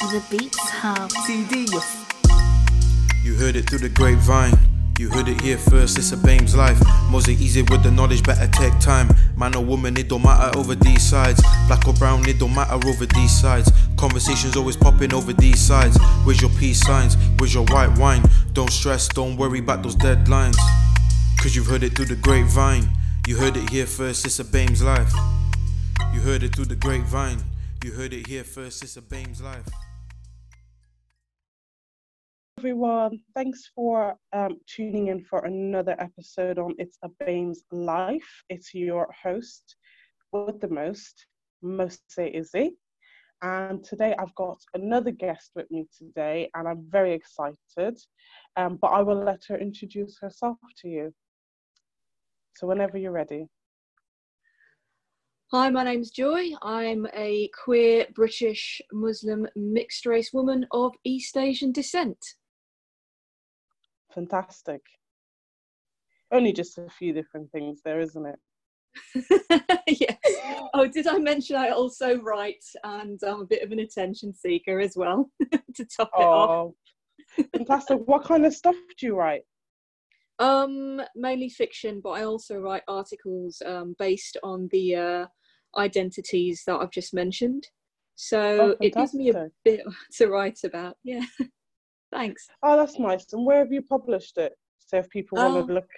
The Beats Hub. CD. You heard it through the grapevine. You heard it here first, it's a BAME's life. Mosaic easy with the knowledge, better take time. Man or woman, it don't matter over these sides. Black or brown, it don't matter over these sides. Conversations always popping over these sides. Where's your peace signs? Where's your white wine? Don't stress, don't worry about those deadlines. Cause you've heard it through the grapevine. You heard it here first, it's a BAME's life. You heard it through the grapevine. You heard it here first, it's a BAME's life everyone. Thanks for um, tuning in for another episode on It's a BAME's Life. It's your host with the most, Mose Izzy. And today I've got another guest with me today, and I'm very excited. Um, but I will let her introduce herself to you. So, whenever you're ready. Hi, my name's Joy. I'm a queer British Muslim mixed race woman of East Asian descent fantastic. Only just a few different things there, isn't it? yeah. Oh, did I mention I also write and I'm a bit of an attention seeker as well to top it off. fantastic. what kind of stuff do you write? Um, mainly fiction, but I also write articles um, based on the uh, identities that I've just mentioned. So oh, it gives me a bit to write about. Yeah. Thanks. Oh, that's nice. And where have you published it? So if people want to um, look.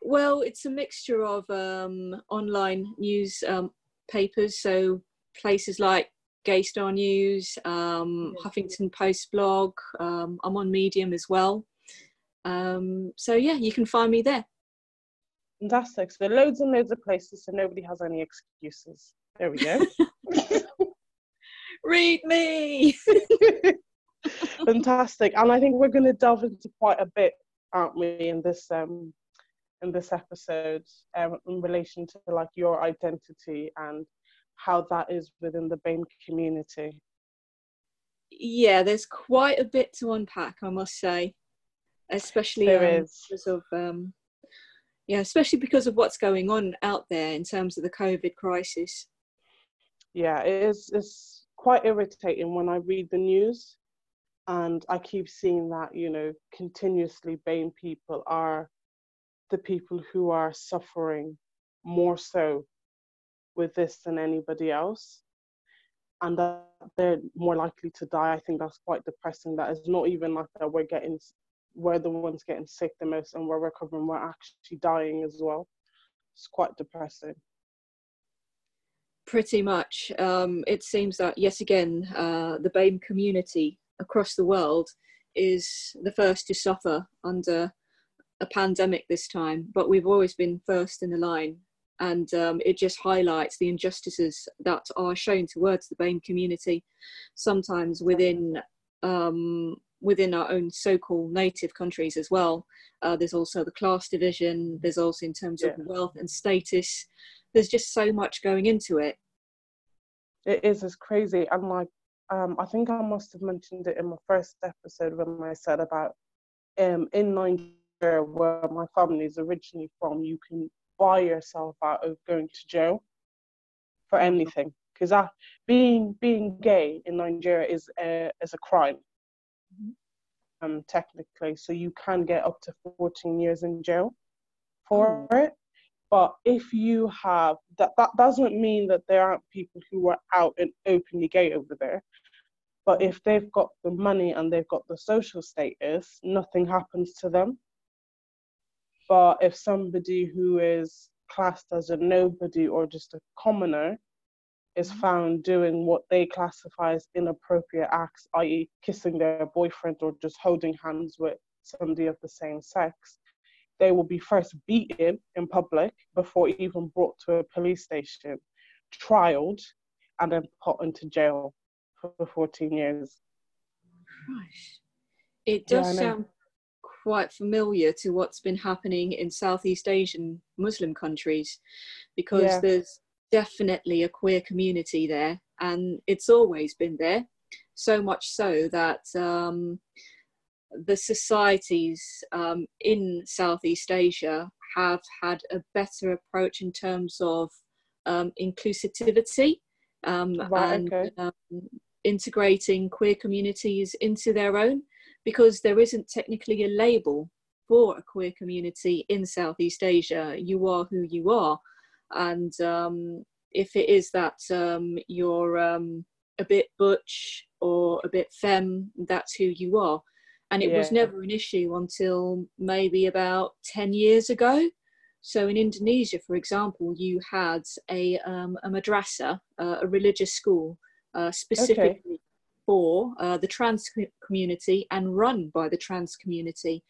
Well, it's a mixture of um, online news um, papers, so places like Gay Star News, um, Huffington Post blog. Um, I'm on Medium as well. Um, so yeah, you can find me there. Fantastic. So loads and loads of places, so nobody has any excuses. There we go. Read me. Fantastic. And I think we're going to delve into quite a bit, aren't we, in this um, in this episode, um, in relation to like your identity and how that is within the BAME community. Yeah, there's quite a bit to unpack, I must say, especially um, because of um, yeah, especially because of what's going on out there in terms of the COVID crisis. Yeah, it is. It's quite irritating when I read the news and I keep seeing that, you know, continuously BAME people are the people who are suffering more so with this than anybody else. And that they're more likely to die. I think that's quite depressing. That is not even like that we're getting, we're the ones getting sick the most and we're recovering, we're actually dying as well. It's quite depressing. Pretty much. Um, it seems that, yet again, uh, the BAME community across the world is the first to suffer under a pandemic this time, but we've always been first in the line. And um, it just highlights the injustices that are shown towards the BAME community, sometimes within um, within our own so-called native countries as well. Uh, there's also the class division. There's also in terms yeah. of wealth and status. There's just so much going into it. It is. It's crazy. And like um, I think I must have mentioned it in my first episode when I said about um, in Nigeria, where my family is originally from, you can buy yourself out of going to jail for anything. Because being being gay in Nigeria is a, is a crime, mm-hmm. um, technically. So you can get up to 14 years in jail for mm. it. But if you have that, that doesn't mean that there aren't people who are out and openly gay over there. But if they've got the money and they've got the social status, nothing happens to them. But if somebody who is classed as a nobody or just a commoner is mm-hmm. found doing what they classify as inappropriate acts, i.e., kissing their boyfriend or just holding hands with somebody of the same sex, they will be first beaten in public before even brought to a police station, trialed, and then put into jail for 14 years. Gosh. It does yeah, sound quite familiar to what's been happening in Southeast Asian Muslim countries because yeah. there's definitely a queer community there and it's always been there. So much so that um, the societies um, in Southeast Asia have had a better approach in terms of um, inclusivity um, right, and okay. Integrating queer communities into their own because there isn't technically a label for a queer community in Southeast Asia. You are who you are. And um, if it is that um, you're um, a bit butch or a bit femme, that's who you are. And it yeah. was never an issue until maybe about 10 years ago. So in Indonesia, for example, you had a, um, a madrasa, uh, a religious school, uh, specifically okay. for uh, the trans community and run by the trans community.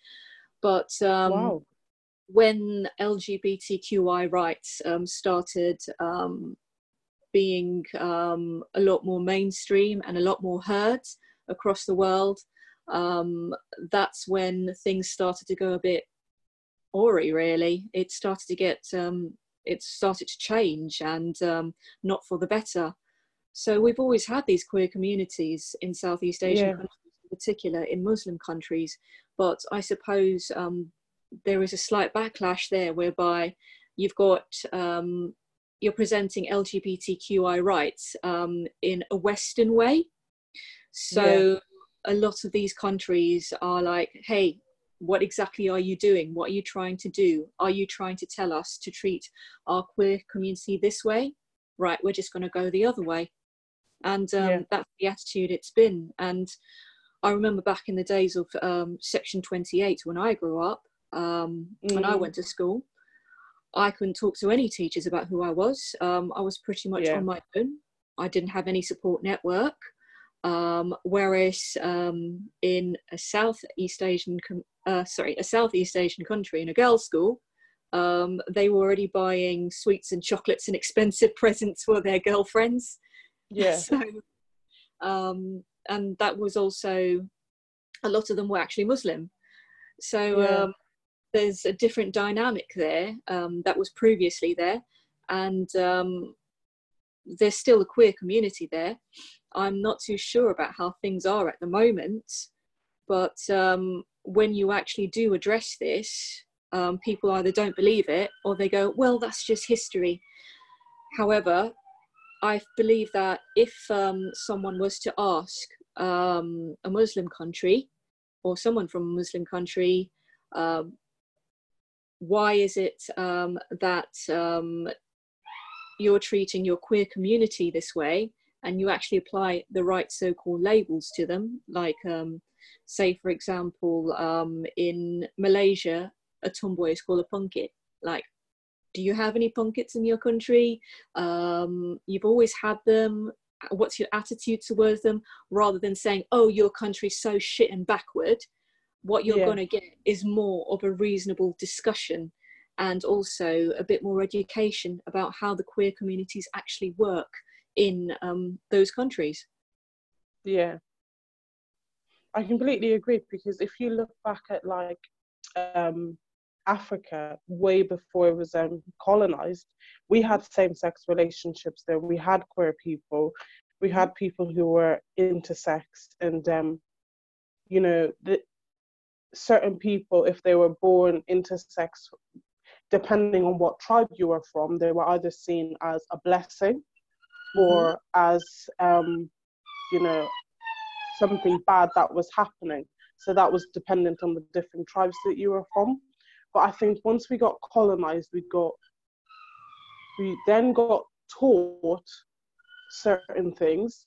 But um, wow. when LGBTQI rights um, started um, being um, a lot more mainstream and a lot more heard across the world, um, that's when things started to go a bit awry. Really, it started to get um, it started to change and um, not for the better. So we've always had these queer communities in Southeast Asian yeah. countries, in particular in Muslim countries, but I suppose um, there is a slight backlash there whereby you've got um, you're presenting LGBTQI rights um, in a Western way. So yeah. a lot of these countries are like, hey, what exactly are you doing? What are you trying to do? Are you trying to tell us to treat our queer community this way? Right, we're just going to go the other way. And um, yeah. that's the attitude it's been. And I remember back in the days of um, Section 28 when I grew up, um, mm. when I mm. went to school, I couldn't talk to any teachers about who I was. Um, I was pretty much yeah. on my own. I didn't have any support network. Um, whereas um, in a Southeast Asian, uh, sorry, a Southeast Asian country in a girls' school, um, they were already buying sweets and chocolates and expensive presents for their girlfriends. Yeah. So, um, and that was also a lot of them were actually Muslim. So yeah. um, there's a different dynamic there um, that was previously there, and um, there's still a queer community there. I'm not too sure about how things are at the moment, but um, when you actually do address this, um, people either don't believe it or they go, well, that's just history. However, I believe that if um, someone was to ask um, a Muslim country or someone from a Muslim country, um, why is it um, that um, you're treating your queer community this way and you actually apply the right so-called labels to them? Like um, say for example in malaysia a tomboy is called a pengkid. Like do you have any pengkids in your country um, you've always had them what's your attitude towards them rather than saying oh your country's so shit and backward what you're yeah. going to get is more of a reasonable discussion and also a bit more education about how the queer communities actually work in um, those countries. Yeah, I completely agree because if you look back at like um, Africa way before it was um, colonized, we had same sex relationships there. We had queer people, we had people who were intersex, and um, you know, the, certain people, if they were born intersex, depending on what tribe you were from, they were either seen as a blessing or mm-hmm. as, um, you know, something bad that was happening. So that was dependent on the different tribes that you were from. But I think once we got colonized, we got, we then got taught certain things.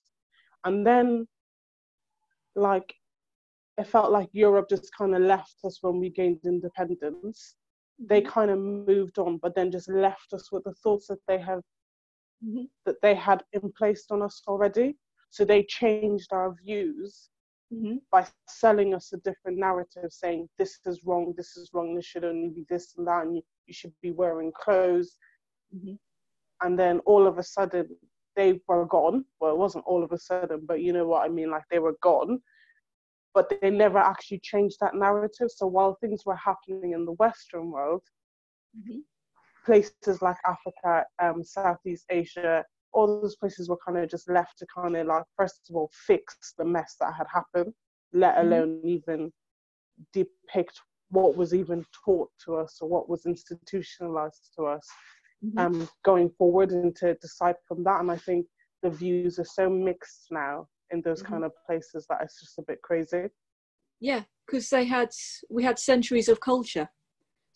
And then, like, it felt like Europe just kind of left us when we gained independence. They mm-hmm. kind of moved on, but then just left us with the thoughts that they have mm-hmm. that they had placed on us already. So they changed our views mm-hmm. by selling us a different narrative, saying this is wrong, this is wrong, this should only be this and that, and you, you should be wearing clothes. Mm-hmm. And then all of a sudden they were gone. Well, it wasn't all of a sudden, but you know what I mean, like they were gone but they never actually changed that narrative. So while things were happening in the Western world, mm-hmm. places like Africa, um, Southeast Asia, all those places were kind of just left to kind of like, first of all, fix the mess that had happened, let mm-hmm. alone even depict what was even taught to us or what was institutionalized to us mm-hmm. um, going forward and to decide from that. And I think the views are so mixed now in those mm-hmm. kind of places that it's just a bit crazy. Yeah, because they had we had centuries of culture,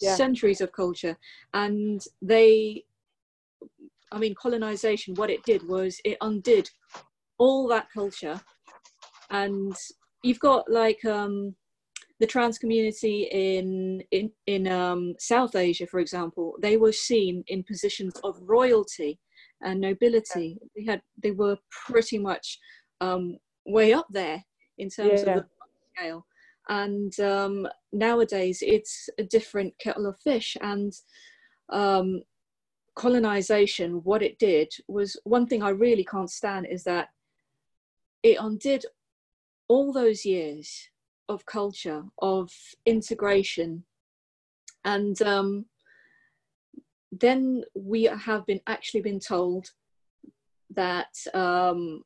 yeah. centuries of culture, and they, I mean, colonization. What it did was it undid all that culture, and you've got like um, the trans community in in in um, South Asia, for example. They were seen in positions of royalty and nobility. They had they were pretty much um, way up there in terms yeah. of the scale. And um, nowadays, it's a different kettle of fish. And um, colonization, what it did was one thing I really can't stand is that it undid all those years of culture, of integration, and um, then we have been actually been told that um,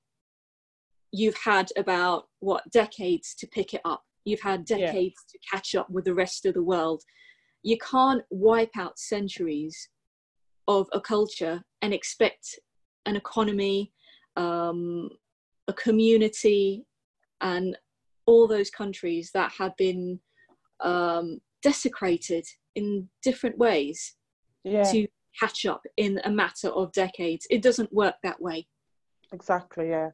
you've had about what decades to pick it up. You've had decades yeah. to catch up with the rest of the world. You can't wipe out centuries of a culture and expect an economy um, a community and all those countries that have been um, desecrated in different ways yeah. to catch up in a matter of decades it doesn't work that way exactly yeah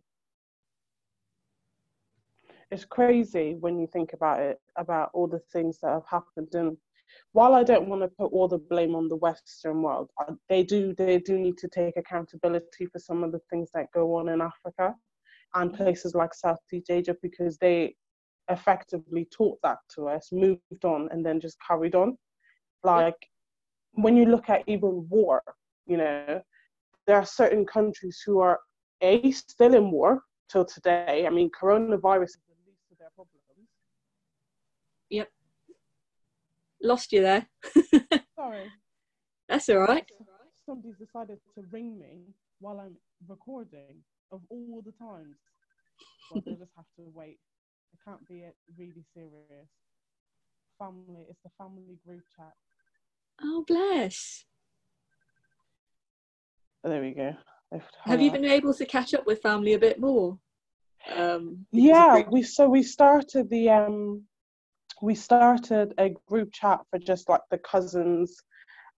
it's crazy when you think about it, about all the things that have happened. And while I don't want to put all the blame on the Western world, they do they do need to take accountability for some of the things that go on in Africa and places like Southeast Asia because they effectively taught that to us, moved on, and then just carried on. Like when you look at even war, you know, there are certain countries who are a still in war till today. I mean, coronavirus Yep. Lost you there. Sorry. That's all right. Somebody's decided to ring me while I'm recording of all the times. Well, they just have to wait. It can't be it. really serious. Family, it's the family group chat. Oh, bless. there we go. Have you been able to catch up with family a bit more? Um, yeah, we so we started the um we started a group chat for just like the cousins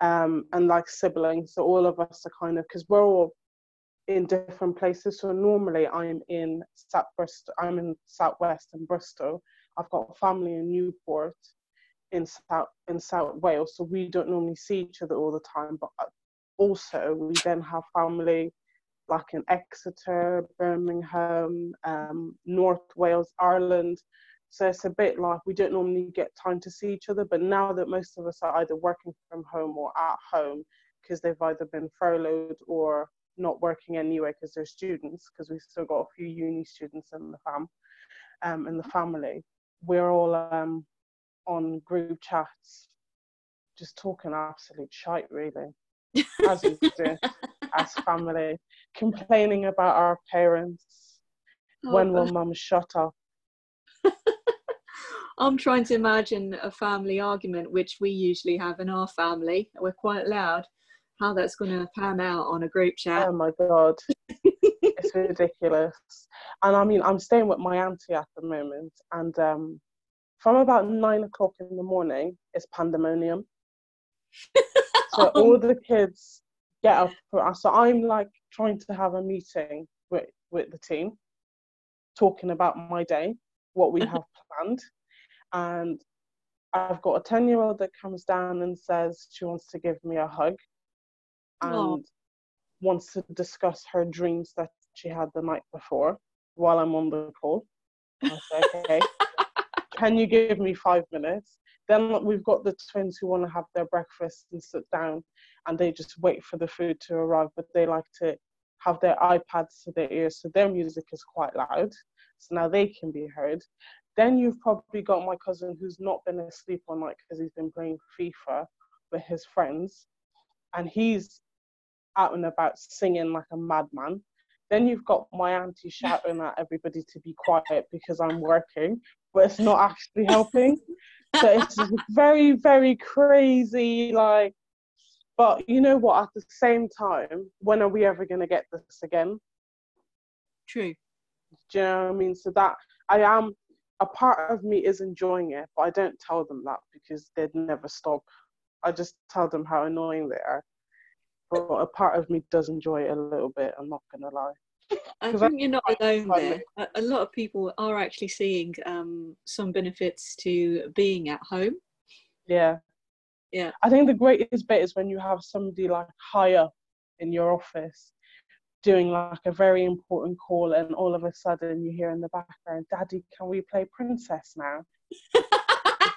um, and like siblings. So all of us are kind of because we're all in different places. So normally I'm in South Bristol, I'm in Southwest and Bristol. I've got family in Newport in South in South Wales. So we don't normally see each other all the time. But uh, also we then have family like in Exeter, Birmingham, um, North Wales, Ireland. So it's a bit like we don't normally get time to see each other, but now that most of us are either working from home or at home because they've either been furloughed or not working anyway because they're students, because we've still got a few uni students in the fam, um, in the family. We're all um, on group chats, just talking absolute shite, really, as we do as family, complaining about our parents. Oh, when will mum shut up? I'm trying to imagine a family argument, which we usually have in our family. We're quite loud. How that's going to pan out on a group chat. Oh my god, it's ridiculous. And I mean, I'm staying with my auntie at the moment, and um, from about nine o'clock in the morning, it's pandemonium. so all the kids get up. So I'm like trying to have a meeting with with the team, talking about my day, what we have planned, and I've got a 10 year old that comes down and says she wants to give me a hug and wants to discuss her dreams that she had the night before while I'm on the call. I say, okay, can you give me five minutes? Then we've got the twins who want to have their breakfast and sit down and they just wait for the food to arrive, but they like to have their iPads to their ears, so their music is quite loud. So now they can be heard. Then you've probably got my cousin who's not been asleep all night because he's been playing FIFA with his friends, and he's out and about singing like a madman. Then you've got my auntie shouting at everybody to be quiet because I'm working, but it's not actually helping. so it's very, very crazy. Like, but you know what? At the same time, when are we ever going to get this again? True. Do you know what I mean? So that I am a part of me is enjoying it, but I don't tell them that because they'd never stop. I just tell them how annoying they are. But a part of me does enjoy it a little bit. I'm not gonna lie. I think you're not alone there. A, a lot of people are actually seeing um, some benefits to being at home. Yeah. Yeah. I think the greatest bit is when you have somebody like higher in your office doing like a very important call and all of a sudden you hear in the background, Daddy, can we play Princess now?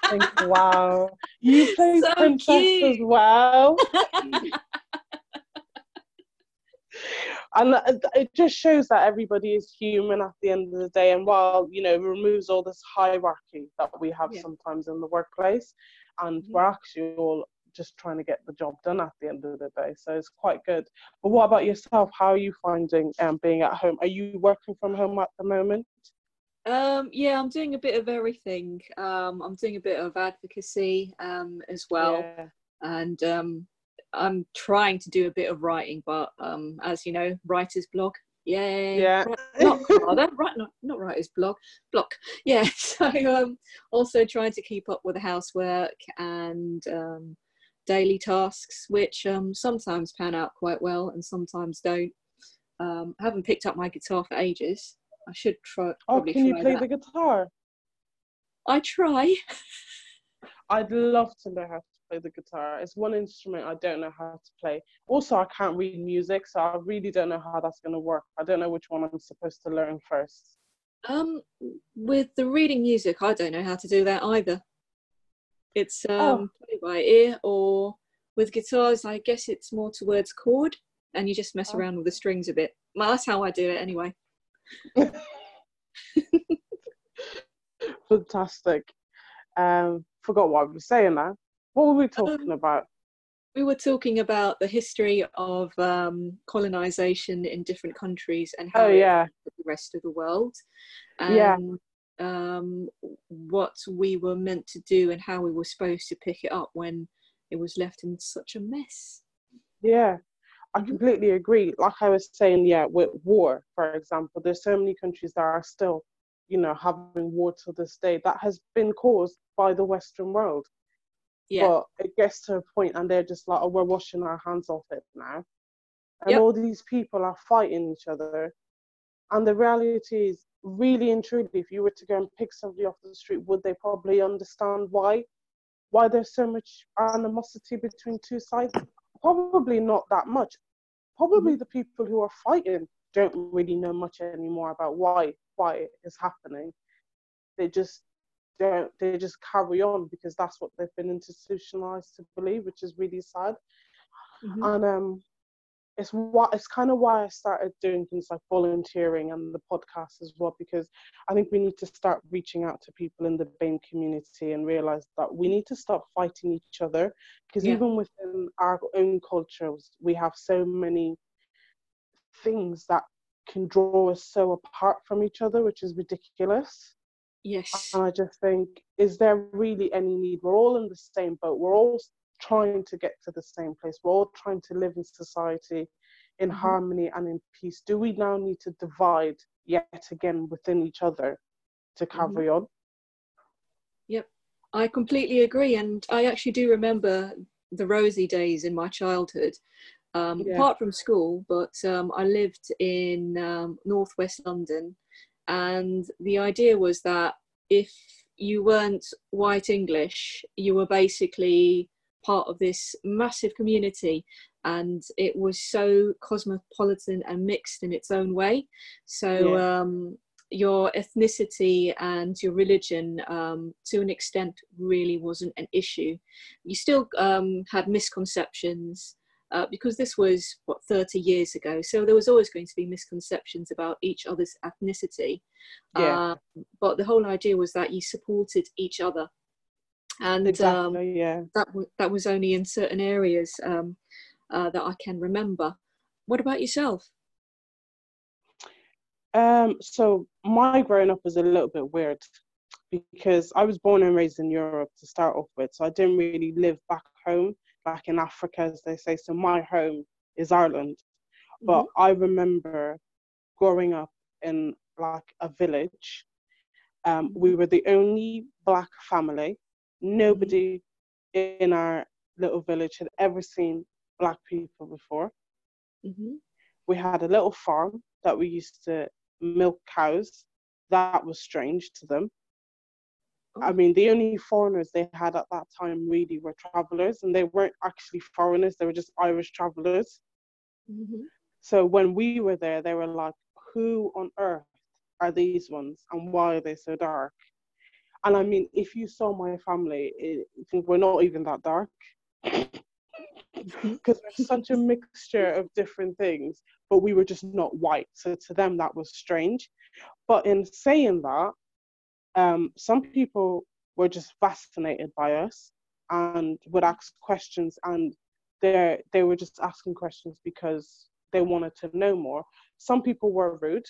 think, wow, you play So Princess cute. as well. and it just shows that everybody is human at the end of the day and while you know it removes all this hierarchy that we have Yeah. sometimes in the workplace and Mhm. we're actually all just trying to get the job done at the end of the day so it's quite good but what about yourself how are you finding um, being at home are you working from home at the moment Um, yeah, I'm doing a bit of everything. Um, I'm doing a bit of advocacy um, as well, yeah. and um, I'm trying to do a bit of writing. But um, as you know, writer's blog. Yay! Yeah. Not rather, right? Not not writer's blog. Block. Yeah. So um, also trying to keep up with the housework and um, daily tasks, which um, sometimes pan out quite well and sometimes don't. Um, I haven't picked up my guitar for ages. I should try. oh can you play that. the guitar I try. I'd love to know how to play the guitar. It's one instrument I don't know how to play. Also, I can't read music, so I really don't know how that's going to work. I don't know which one I'm supposed to learn first. Um, with the reading music, I don't know how to do that either. It's Oh. um play by ear, or with guitars, I guess it's more towards chord, and you just mess Oh. around with the strings a bit. Well, that's how I do it anyway. Fantastic. Um, forgot what I was saying now. What were we talking about? We were talking about the history of um, colonization in different countries and how Oh it yeah, the rest of the world, Yeah. Um, what we were meant to do and how we were supposed to pick it up when it was left in such a mess. yeah. I completely agree. Like I was saying, yeah, with war, for example, there's so many countries that are still, you know, having war to this day that has been caused by the Western world. Yeah. But it gets to a point and they're just like, oh, we're washing our hands off it now. And Yep. all these people are fighting each other. And the reality is, really and truly, if you were to go and pick somebody off the street, would they probably understand why? Why there's so much animosity between two sides? Probably not that much. Probably the people who are fighting don't really know much anymore about why why it is happening. They just don't they just carry on because that's what they've been institutionalized to believe, which is really sad. Mhm. And um it's what it's kind of why I started doing things like volunteering and the podcast as well, because I think we need to start reaching out to people in the BAME community and realize that we need to stop fighting each other. Because Yeah. even within our own cultures, we have so many things that can draw us so apart from each other, which is ridiculous. Yes. And I just think, is there really any need? We're all in the same boat. We're all trying to get to the same place. We're all trying to live in society in Mhm. harmony and in peace. Do we now need to divide yet again within each other to Mm-hmm. carry on? Yep, I completely agree, and I actually do remember the rosy days in my childhood. Um, Yeah. Apart from school, but um, I lived in um, northwest London, and the idea was that if you weren't white English, you were basically part of this massive community, and it was so cosmopolitan and mixed in its own way. So Yeah. um, your ethnicity and your religion, um, to an extent, really wasn't an issue. You still um, had misconceptions uh, because this was what 30 years ago. So there was always going to be misconceptions about each other's ethnicity. Yeah. Um, but the whole idea was that you supported each other, and um, yeah. that w- that was only in certain areas um, uh, that I can remember. What about yourself? Um, so my growing up was a little bit weird because I was born and raised in Europe to start off with, so I didn't really live back home, like in Africa, as they say. So my home is Ireland, but I remember growing up in like a village. Um, we were the only black family. Nobody in our little village had ever seen black people before. Mm-hmm. We had a little farm that we used to milk cows. That was strange to them. I mean, the only foreigners they had at that time really were travelers, and they weren't actually foreigners, they were just Irish travelers. Mm-hmm. So when we were there, they were like, who on earth are these ones and why are they so dark? And I mean, if you saw my family, it, we're not even that dark. Because there's such a mixture of different things, but we were just not white. So to them, that was strange. But in saying that, um, some people were just fascinated by us and would ask questions, and they they were just asking questions because they wanted to know more. Some people were rude.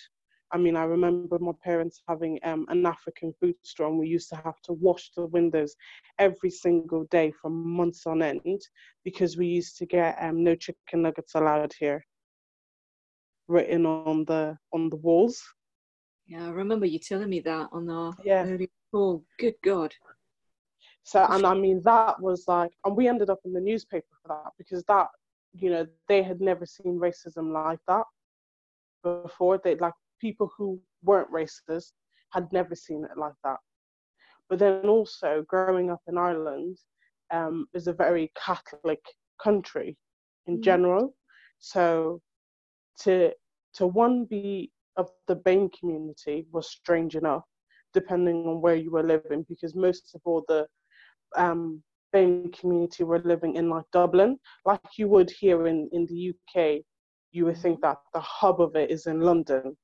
I mean, I remember my parents having um, an African food store, and we used to have to wash the windows every single day for months on end because we used to get um, no chicken nuggets allowed here written on the on the walls. Yeah, I remember you telling me that on our Yeah. early call. Good God. So, and I mean, that was like, and we ended up in the newspaper for that because that, you know, they had never seen racism like that before. They like people who weren't racist had never seen it like that. But then also, growing up in Ireland um, is a very Catholic country in Mhm. general. So, to to one be of the BAME community was strange enough, depending on where you were living, because most of all the um, BAME community were living in like Dublin, like you would here in, in the UK. You would think that the hub of it is in London,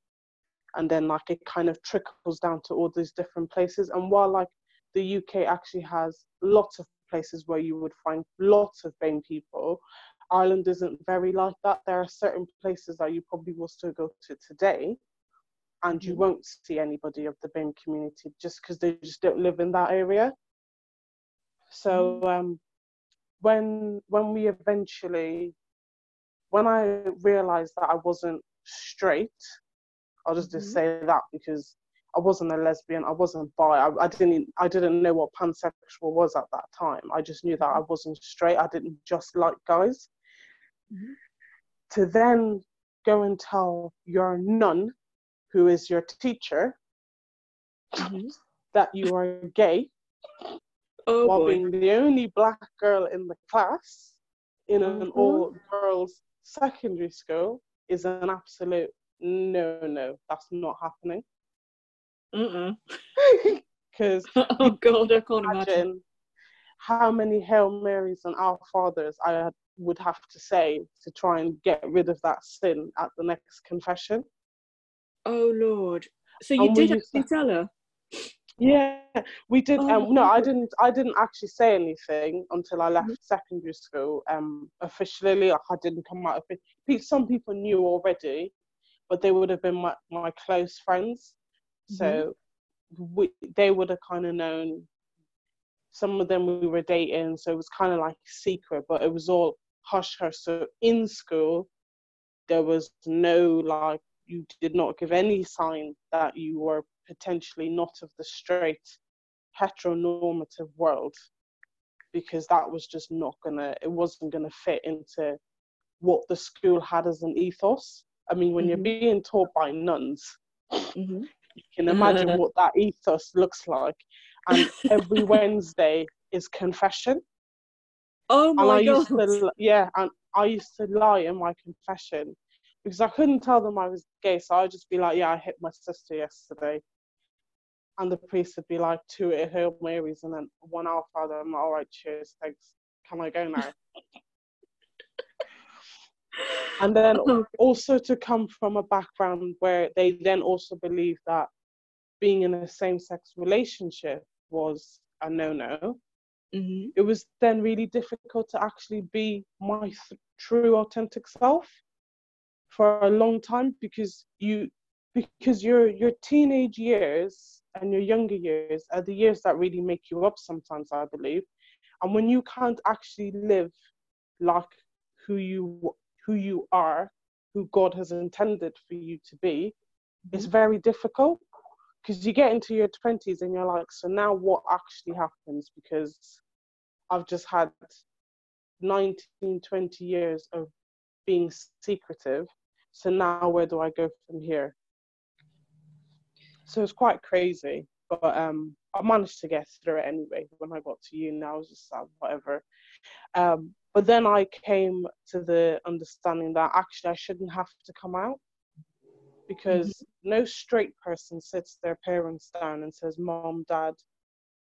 and then like it kind of trickles down to all these different places. And while like the UK actually has lots of places where you would find lots of BAME people, Ireland isn't very like that. There are certain places that you probably will still go to today, and you Mhm. won't see anybody of the BAME community just because they just don't live in that area. So um, when when we eventually, when I realised that I wasn't straight, I'll just, just Mhm. say that because I wasn't a lesbian, I wasn't bi, I, I didn't I didn't know what pansexual was at that time. I just knew that I wasn't straight. I didn't just like guys. Mhm. To then go and tell your nun, who is your teacher, Mhm. that you are gay Oh while boy. being the only black girl in the class in an Mhm. all girls secondary school is an absolute no no that's not happening Mm-mm. because Oh God, I can't imagine. imagine how many hail marys and our fathers i had- would have to say to try and get rid of that sin at the next confession Oh Lord. So you And did actually tell her? Yeah, we did. Oh, um, no, I didn't. I didn't actually say anything until I left Mhm. secondary school. Um, officially, like I didn't come out of Some people knew already, but they would have been my, my close friends. Mm-hmm. So we, they would have kind of known. Some of them we were dating, so it was kind of like secret, but it was all hush hush. So in school, there was no like you did not give any sign that you were potentially not of the straight heteronormative world because that was just not gonna it wasn't gonna fit into what the school had as an ethos i mean when Mhm. you're being taught by nuns Mhm. you can imagine what that ethos looks like and every wednesday is confession Oh and my I God. used to, yeah, and I used to lie in my confession because I couldn't tell them I was gay. So I'd just be like, yeah, I hit my sister yesterday. And the priest would be like, two Hail Marys and then one Our Father. I'm like, all right, cheers, thanks. Can I go now? and then also to come from a background where they then also believe that being in a same sex relationship was a no no mhm. it was then really difficult to actually be my th- true authentic self for a long time because you because your your teenage years and your younger years are the years that really make you up sometimes i believe and when you can't actually live like who you who you are who god has intended for you to be it's very difficult because you get into your 20s and you're like, so now what actually happens? Because I've just had 19, 20 years of being secretive. So now where do I go from here? So it's quite crazy, but um, I managed to get through it anyway. When I got to uni, I was just like, whatever. Um, but then I came to the understanding that actually I shouldn't have to come out because mm-hmm. no straight person sits their parents down and says, Mom, Dad,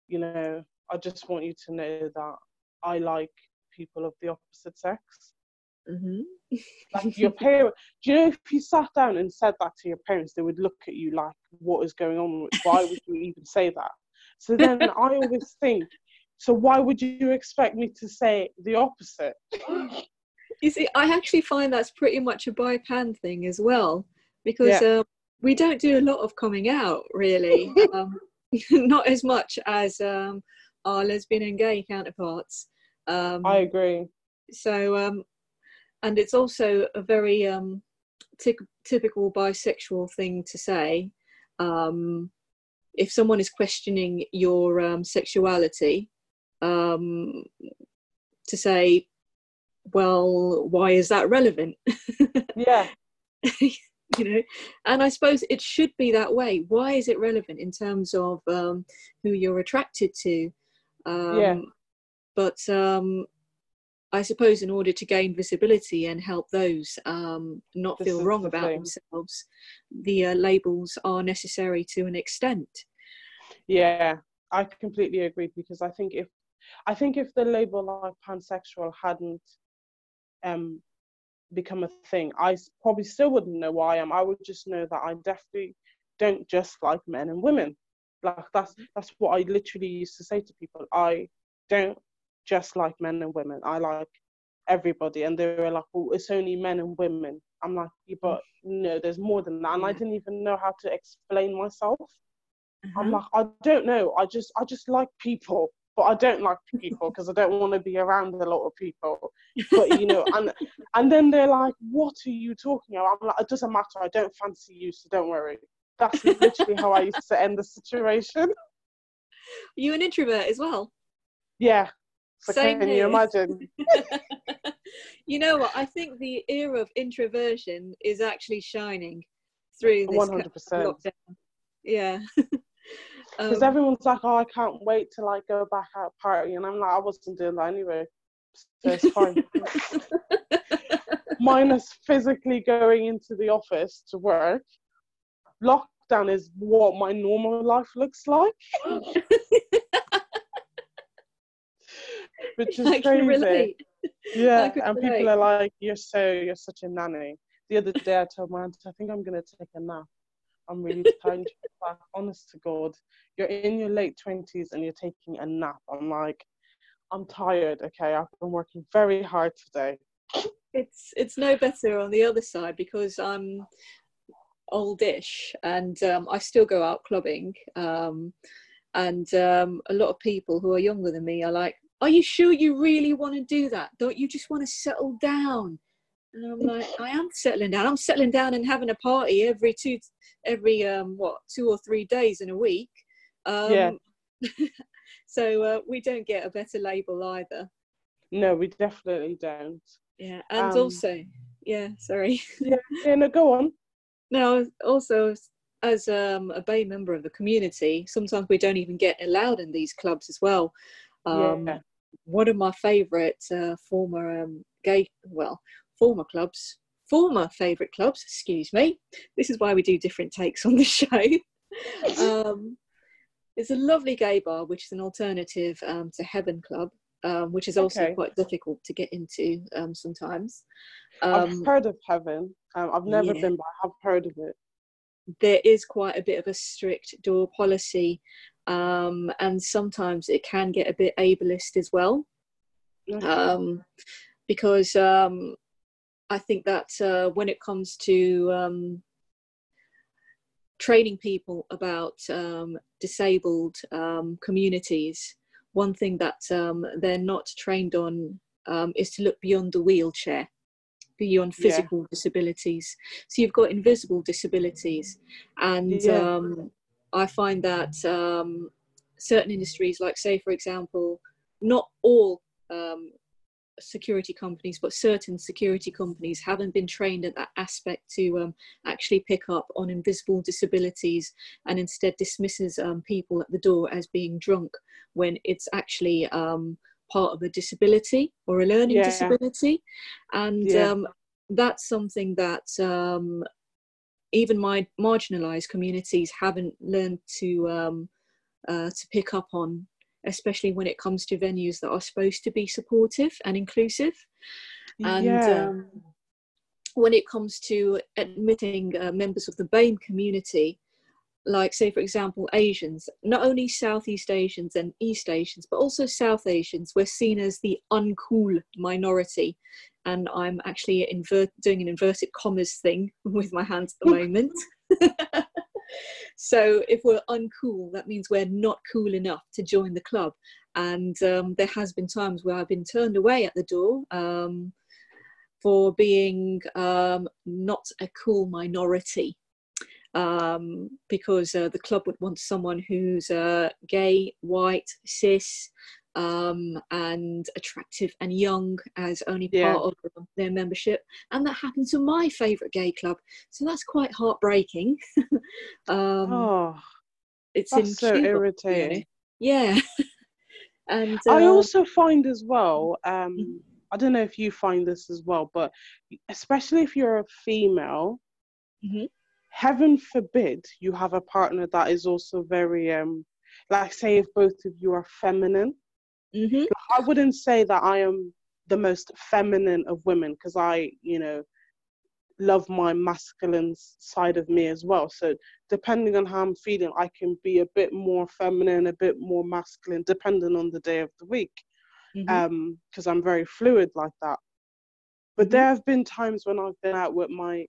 you know, I just want you to know that I like people of the opposite sex. Mm-hmm. like your parents, do you know if you sat down and said that to your parents, they would look at you like, "What is going on? Why would you even say that?" So then I always think, so why would you expect me to say the opposite? you see, I actually find that's pretty much a BiPAN thing as well because yeah. uh, we don't do a lot of coming out really, um, not as much as um, our lesbian and gay counterparts. Um, I agree. So, um, and it's also a very um, t- typical bisexual thing to say. Um, if someone is questioning your sexuality, to say, well, why is that relevant? yeah. you know and i suppose it should be that way why is it relevant in terms of um, who you're attracted to um, yeah. but um, i suppose in order to gain visibility and help those um, not this feel wrong the about thing. themselves the uh, labels are necessary to an extent yeah i completely agree because i think if i think if the label like pansexual hadn't um become a thing, I probably still wouldn't know why I am. I would just know that I definitely don't just like men and women. Like that's that's what I literally used to say to people. I don't just like men and women. I like everybody. And they were like, "Well, it's only men and women." I'm like, "But no, there's more than that." And I didn't even know how to explain myself. Uh-huh. I'm like, I don't know. I just I just like people but I don't like people because I don't want to be around a lot of people. But you know, and and then they're like, "What are you talking about?" I'm like, "It doesn't matter. I don't fancy you, so don't worry." That's literally how I used to end the situation. Are you an introvert as well? Yeah. So Same can you imagine? you know what? I think the era of introversion is actually shining through this 100%. lockdown. Yeah. Because um, everyone's like, oh, I can't wait to like go back out party, and I'm like, I wasn't doing that anyway, so it's fine. Minus physically going into the office to work. Lockdown is what my normal life looks like. Which is crazy. Yeah, and relate. people are like, "You're so, you're such a nanny." The other day, I told my aunt, "I think I'm gonna take a nap." I'm really tired. like, honest to God, you're in your late 20s and you're taking a nap. I'm like, I'm tired. Okay, I've been working very hard today. It's it's no better on the other side because I'm oldish and um, I still go out clubbing. Um, and um, a lot of people who are younger than me are like, "Are you sure you really want to do that? Don't you just want to settle down?" And I'm like, I am settling down. I'm settling down and having a party every two, every um, what, two or three days in a week. Um, yeah. so uh, we don't get a better label either. No, we definitely don't. Yeah, and um, also, yeah, sorry. yeah, yeah, no, go on. Now, also as um, a BAME member of the community, sometimes we don't even get allowed in these clubs as well. Um, yeah. One of my favourite uh, former um, gay, well, former clubs, former favourite clubs, excuse me. This is why we do different takes on the show. um, it's a lovely gay bar, which is an alternative um, to Heaven Club, um, which is also okay. quite difficult to get into um, sometimes. I've um, heard of Heaven. Um, I've never yeah. been, but I have heard of it. There is quite a bit of a strict door policy, um, and sometimes it can get a bit ableist as well. Okay. because I think that uh, when it comes to um, training people about um, disabled um, communities, one thing that um, they're not trained on um, is to look beyond the wheelchair. beyond physical yeah. disabilities. So you've got invisible disabilities, and yeah. um, I find that um, certain industries, like say for example, not all um, security companies, but certain security companies haven't been trained at that aspect to um, actually pick up on invisible disabilities and instead dismisses um, people at the door as being drunk when it's actually um, part of a disability or a learning yeah. disability. And yeah. Um, that's something that um, even my marginalized communities haven't learned to um, uh, to pick up on especially when it comes to venues that are supposed to be supportive and inclusive. And yeah. um, when it comes to admitting uh, members of the BAME community, like say for example Asians, not only Southeast Asians and East Asians, but also South Asians, we're seen as the uncool minority. And I'm actually invert- doing an inverted commas thing with my hands at the moment. so if we're uncool, that means we're not cool enough to join the club. And um, there has been times where I've been turned away at the door um, for being um, not a cool minority. Um, because uh, the club would want someone who's uh, gay, white, cis, um, and attractive and young as only yeah. part of their membership. And that happened to my favourite gay club. So that's quite heartbreaking. um, oh, it's so Cuba, irritating. Really. Yeah. and uh, I also find as well, um, mm-hmm. I don't know if you find this as well, but especially if you're a female, mm-hmm. heaven forbid you have a partner that is also very um like say if both of you are feminine Mm-hmm. I wouldn't say that I am the most feminine of women because I, you know, love my masculine side of me as well. So depending on how I'm feeling, I can be a bit more feminine, a bit more masculine, depending on the day of the week. Because mm-hmm. um, I'm very fluid like that. But mm-hmm. there have been times when I've been out with my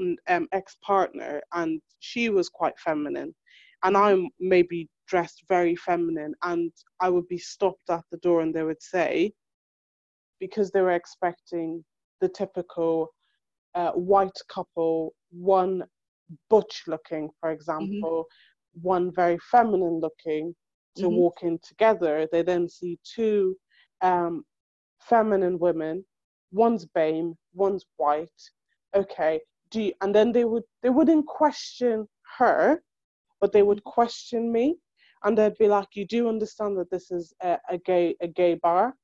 mm, um, ex partner and she was quite feminine, and. I'm maybe dressed very feminine and I would be stopped at the door and they would say, because they were expecting the typical uh, white couple, one butch looking, for example, mm-hmm. one very feminine looking, to mm-hmm. walk in together. They then see two um, feminine women, one's BAME, one's white. Okay, do you, and then they would they wouldn't question her, but they would question me and they'd be like, "You do understand that this is a, a gay a gay bar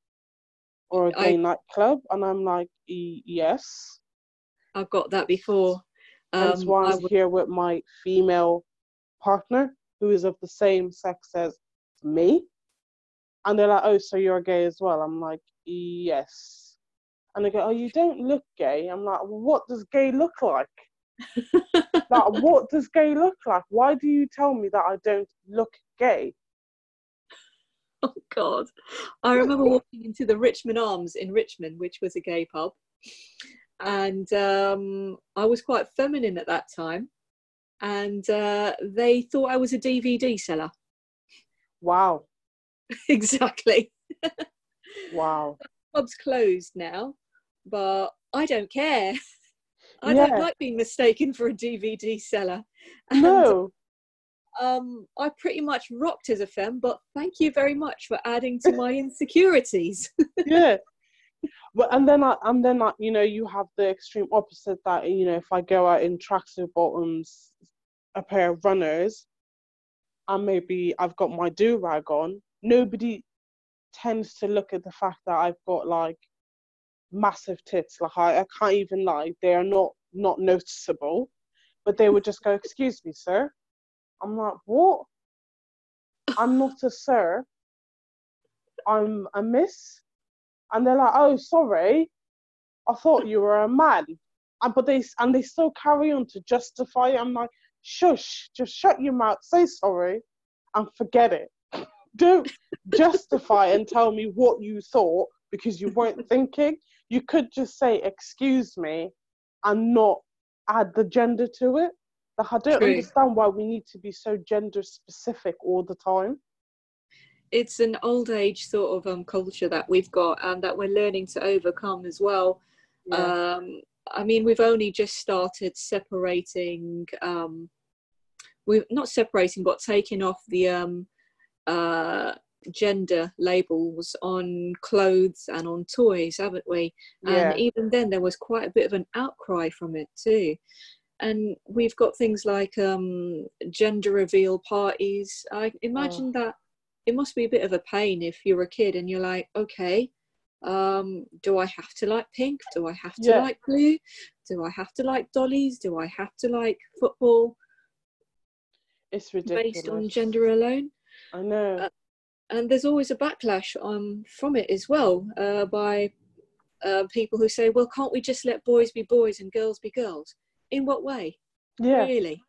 or a gay I, nightclub?" And I'm like, "Yes." I've got that before. Um, That's why I'm here with my female partner, who is of the same sex as me. And they're like, "Oh, so you're gay as well?" I'm like, "Yes." And they go, "Oh, you don't look gay." I'm like, "What does gay look like?" Like, what does gay look like? Why do you tell me that I don't look gay? Oh God! I remember walking into the Richmond Arms in Richmond, which was a gay pub, and um, I was quite feminine at that time, and uh, they thought I was a DVD seller. Wow! exactly. wow. pub's closed now, but I don't care. I yeah. don't like being mistaken for a DVD seller. And, no. Um, I pretty much rocked as a femme, but thank you very much for adding to my insecurities. yeah. But and then I and then I, you know you have the extreme opposite that you know if I go out in tracksuit bottoms, a pair of runners, and maybe I've got my do rag on, nobody tends to look at the fact that I've got like massive tits. Like I, I can't even lie, they are not not noticeable. But they would just go, "Excuse me, sir." I'm like, "What? I'm not a sir. I'm a miss." And they're like, "Oh, sorry. I thought you were a man." And but they and they still carry on to justify it. I'm like, "Shush! Just shut your mouth. Say sorry, and forget it." Don't justify and tell me what you thought because you weren't thinking you could just say excuse me and not add the gender to it like i don't True. understand why we need to be so gender specific all the time it's an old age sort of um, culture that we've got and that we're learning to overcome as well Yeah. Um, I mean, we've only just started separating. Um, we're not separating, but taking off the um, uh, gender labels on clothes and on toys, haven't we? yeah. And even then, there was quite a bit of an outcry from it too. And we've got things like um, gender reveal parties. I imagine that it must be a bit of a pain if you're a kid and you're like, okay, um, do I have to like pink? Do I have to Yeah. like blue? Do I have to like dollies? Do I have to like football it's ridiculous. based on gender alone? I know. uh, and there's always a backlash um, from it as well uh, by uh, people who say, well, can't we just let boys be boys and girls be girls? In what way? yeah. Really?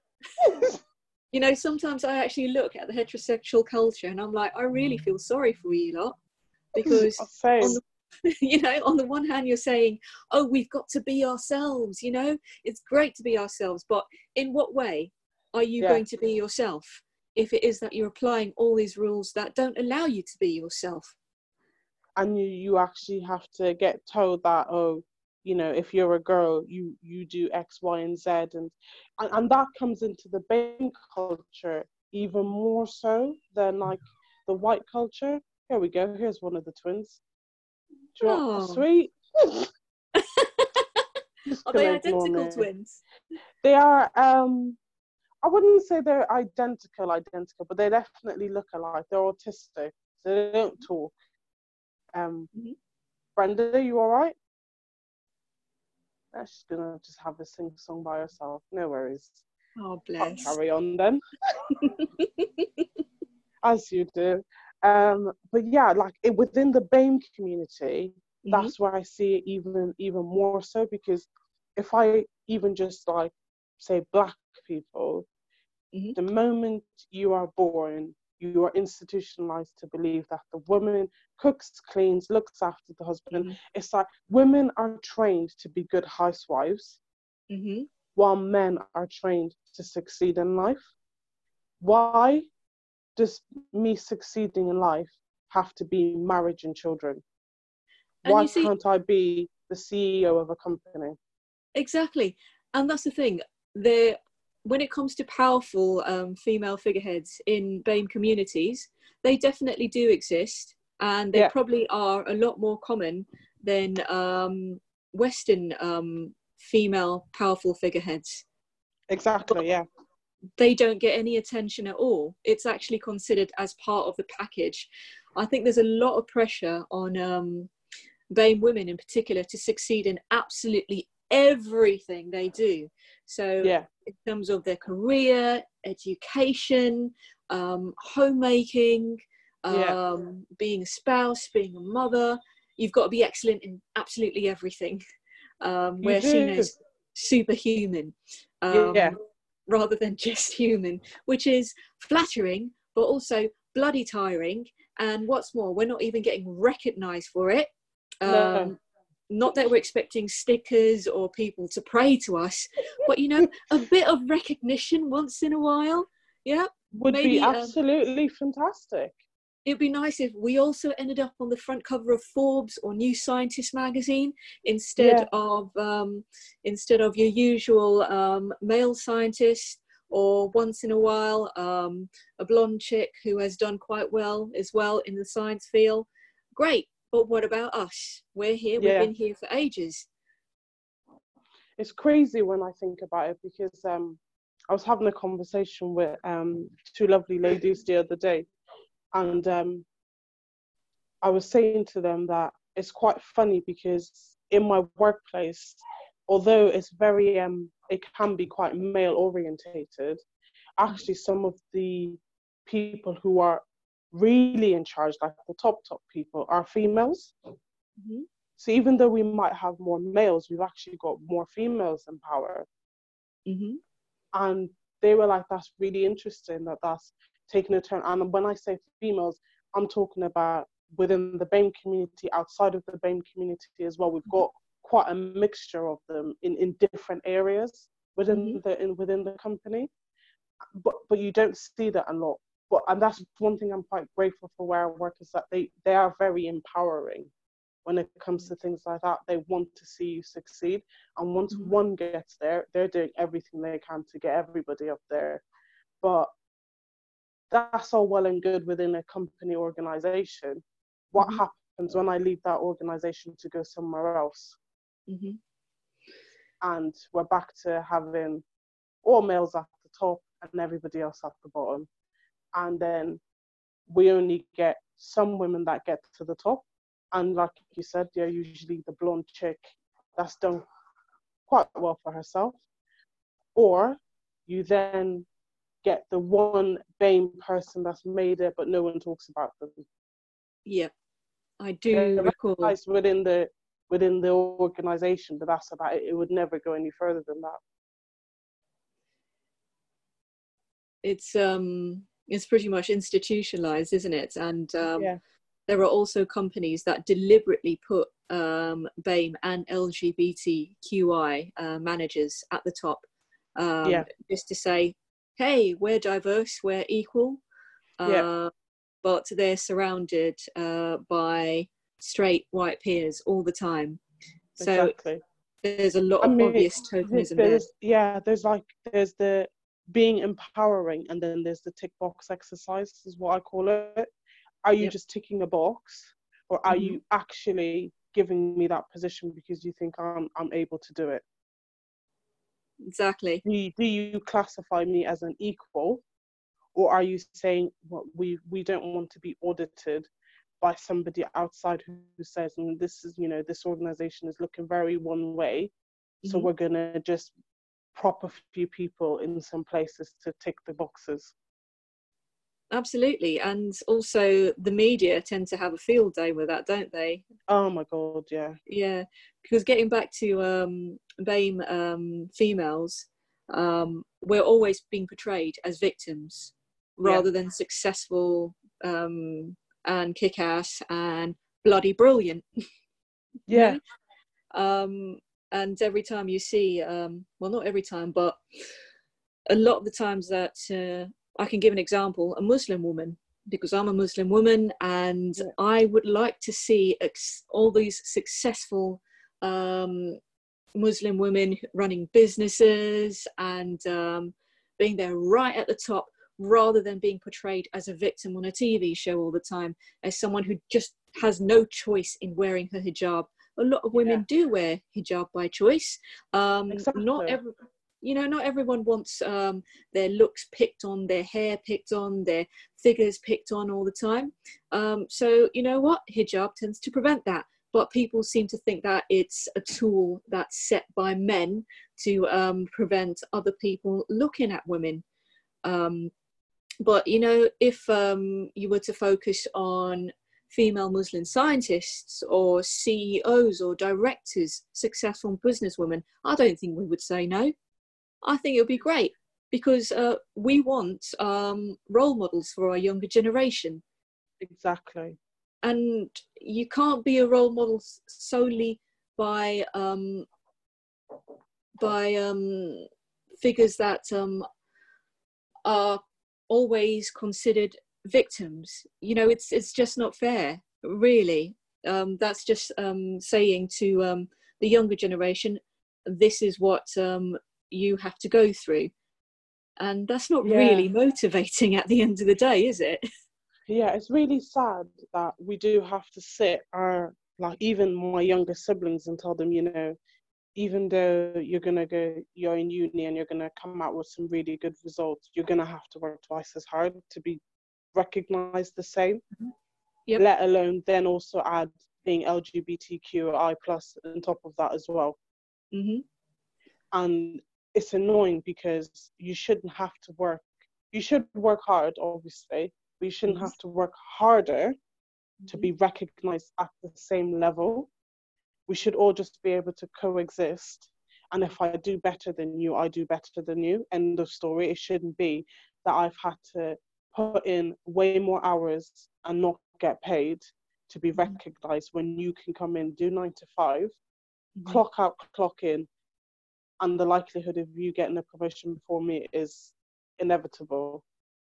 you know, sometimes I actually look at the heterosexual culture and I'm like, I really feel sorry for you lot because, the, you know, on the one hand, you're saying, oh, we've got to be ourselves, you know, it's great to be ourselves, but in what way are you Yeah. going to be yourself? If it is that you're applying all these rules that don't allow you to be yourself. and you, you actually have to get told that oh you know if you're a girl you you do x y and z and and, and that comes into the BAME culture even more so than like the white culture here we go here's one of the twins Oh. sweet Are they identical twins? they are um i wouldn't say they're identical identical but they definitely look alike. They're autistic so they don't talk. Um Mhm. brenda are you all right? She's gonna just have a sing song by herself. No worries. Oh, bless. I'll carry on then. As you do. Um but yeah like it, within the BAME community Mhm. that's where I see it even even more so because if I even just like say black people, Mhm. the moment you are born, you are institutionalized to believe that the woman cooks, cleans, looks after the husband. Mhm. It's like women are trained to be good housewives Mhm. while men are trained to succeed in life. Why does me succeeding in life have to be marriage and children? And Why see- can't I be the CEO of a company? Exactly, and that's the thing. There, when it comes to powerful um, female figureheads in BAME communities, they definitely do exist, and they Yeah. probably are a lot more common than um, Western um, female powerful figureheads. Exactly, yeah. They don't get any attention at all. It's actually considered as part of the package. I think there's a lot of pressure on um, BAME women in particular to succeed in absolutely everything they do. So, Yeah. in terms of their career, education, um, homemaking, um, Yeah. being a spouse, being a mother, you've got to be excellent in absolutely everything. Um, we're seen as superhuman um, Yeah. rather than just human, which is flattering, but also bloody tiring. And what's more, we're not even getting recognized for it. Um, No. Not that we're expecting stickers or people to pray to us, but you know, a bit of recognition once in a while. Yeah, Would Maybe, be um, absolutely fantastic. it'd be nice if we also ended up on the front cover of Forbes or New Scientist magazine instead Yeah. of um, instead of your usual um, male scientist or once in a while um, a blonde chick who has done quite well as well in the science field. Great, but what about us? We're here. Yeah. We've been here for ages. It's crazy when I think about it because um, I was having a conversation with um, two lovely ladies the other day, and um, I was saying to them that it's quite funny because in my workplace, although it's very um, it can be quite male orientated, actually some of the people who are really in charge, like the top top people, are females. Mhm. So even though we might have more males, we've actually got more females in power. hmm And they were like, that's really interesting that that's taking a turn. And when I say females, I'm talking about within the BAME community, outside of the BAME community as well. We've got quite a mixture of them in, in different areas within the in, within the company. But but you don't see that a lot. But and that's one thing I'm quite grateful for where I work is that they, they are very empowering when it comes to things like that. They want to see you succeed. And once Mhm. one gets there, they're doing everything they can to get everybody up there. But that's all well and good within a company organization. What Mhm. happens when I leave that organization to go somewhere else? hmm And we're back to having all males at the top and everybody else at the bottom. And then we only get some women that get to the top. And like you said, they're usually the blonde chick that's done quite well for herself. Or you then get the one BAME person that's made it, but no one talks about them. Yeah, I do They're recall. within the within the organization, but that's about it. It would never go any further than that. It's um, it's pretty much institutionalized, isn't it? And um, yeah. there are also companies that deliberately put um, BAME and LGBTQI uh, managers at the top, um, Yeah. just to say, "Hey, we're diverse, we're equal." Uh, Yeah. But they're surrounded uh, by straight white peers all the time. So exactly. there's a lot I of mean, obvious tokenism there. yeah there's like there's the being empowering and then there's the tick box exercise is what i call it are you Yep. just ticking a box or are Mhm. you actually giving me that position because you think i'm i'm able to do it Exactly. do you, do you classify me as an equal or are you saying well, we we don't want to be audited by somebody outside who, who says and this is you know this organization is looking very one way so Mhm. we're going to just prop a few people in some places to tick the boxes Absolutely. And also, the media tend to have a field day with that, don't they? oh my god yeah Yeah. Because getting back to um, BAME um, females, um, we're always being portrayed as victims Yeah. rather than successful um, and kick ass and bloody brilliant. yeah um, and every time you see um, well not every time but a lot of the times that uh, i can give an example a muslim woman because i'm a muslim woman and Yeah. i would like to see ex- all these successful um, muslim women running businesses and um, being there right at the top rather than being portrayed as a victim on a tv show all the time as someone who just has no choice in wearing her hijab a lot of women do wear hijab by choice. Um, Not every, you know, not everyone wants um, their looks picked on, their hair picked on, their figures picked on all the time. Um, so you know what, hijab tends to prevent that. But people seem to think that it's a tool that's set by men to um, prevent other people looking at women. Um, but you know, if um, you were to focus on female Muslim scientists or CEOs or directors, successful businesswomen, I don't think we would say no. I think it would be great because uh, we want um, role models for our younger generation. exactly And you can't be a role model solely by um, by um, figures that um, are always considered victims. You know, it's it's just not fair, really. Um, that's just um, saying to um, the younger generation, this is what um, you have to go through, and that's not Yeah. really motivating at the end of the day, is it? yeah it's really sad that we do have to sit our like even my younger siblings and tell them you know even though you're going to go you're in uni and you're going to come out with some really good results you're going to have to work twice as hard to be recognized the same Yep. let alone then also add being lgbtqi plus on top of that as well. Hmm and it's annoying because you shouldn't have to work you should work hard obviously but you shouldn't Mhm. have to work harder to Mhm. be recognized at the same level. We should all just be able to coexist. And if i do better than you i do better than you. End of story. It shouldn't be that i've had to put in way more hours and not get paid to be Mhm. recognized when you can come in do nine to 5 Mhm. clock out clock in and the likelihood of you getting a promotion before me is inevitable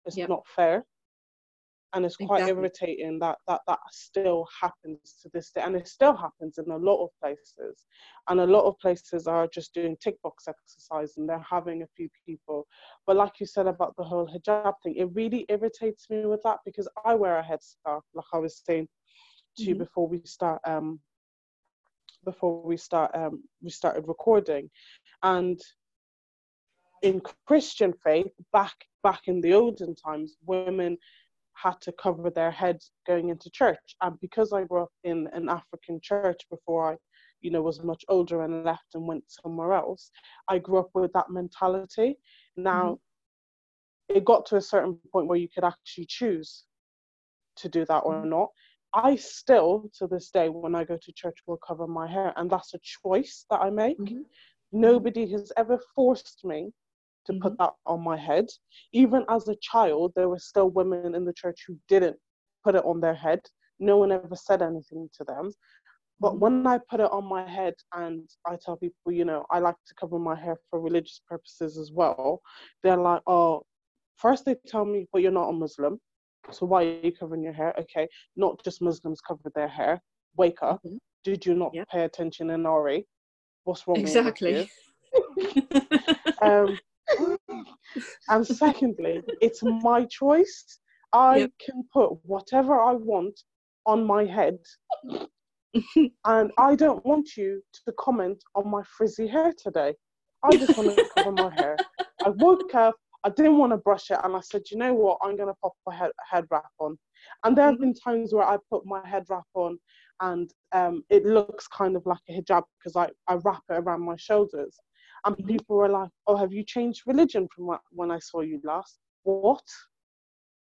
it's Yep. not fair and it's quite Exactly. irritating that that that still happens to this day and it still happens in a lot of places and a lot of places are just doing tick box exercise and they're having a few people but like you said about the whole hijab thing it really irritates me with that because i wear a headscarf like i was saying to you Mhm. before we start um before we start um we started recording and in christian faith back back in the olden times women had to cover their heads going into church. And because i grew up in an african church before i you know was much older and left and went somewhere else i grew up with that mentality. Now it got to a certain point where you could actually choose to do that or not. I still to this day when i go to church will cover my hair. And that's a choice that i make. Mhm. nobody has ever forced me to put that on my head. Even as a child, there were still women in the church who didn't put it on their head. No one ever said anything to them. But Mhm. when I put it on my head and I tell people, you know, I like to cover my hair for religious purposes as well, they're like, oh, first they tell me, but you're not a Muslim. So why are you covering your hair? Okay, not just Muslims cover their hair. Wake up. Mhm. Did you not Yep. pay attention in RE? What's wrong with Exactly. um, and secondly, it's my choice. I Yep. can put whatever I want on my head, and I don't want you to comment on my frizzy hair today. I just want to cover my hair. I woke up, I didn't want to brush it, and I said, you know what, I'm going to pop a head, head wrap on. And there have been times where I put my head wrap on and um, it looks kind of like a hijab because I, I wrap it around my shoulders. And people were like, oh, have you changed religion from wh- when I saw you last? What?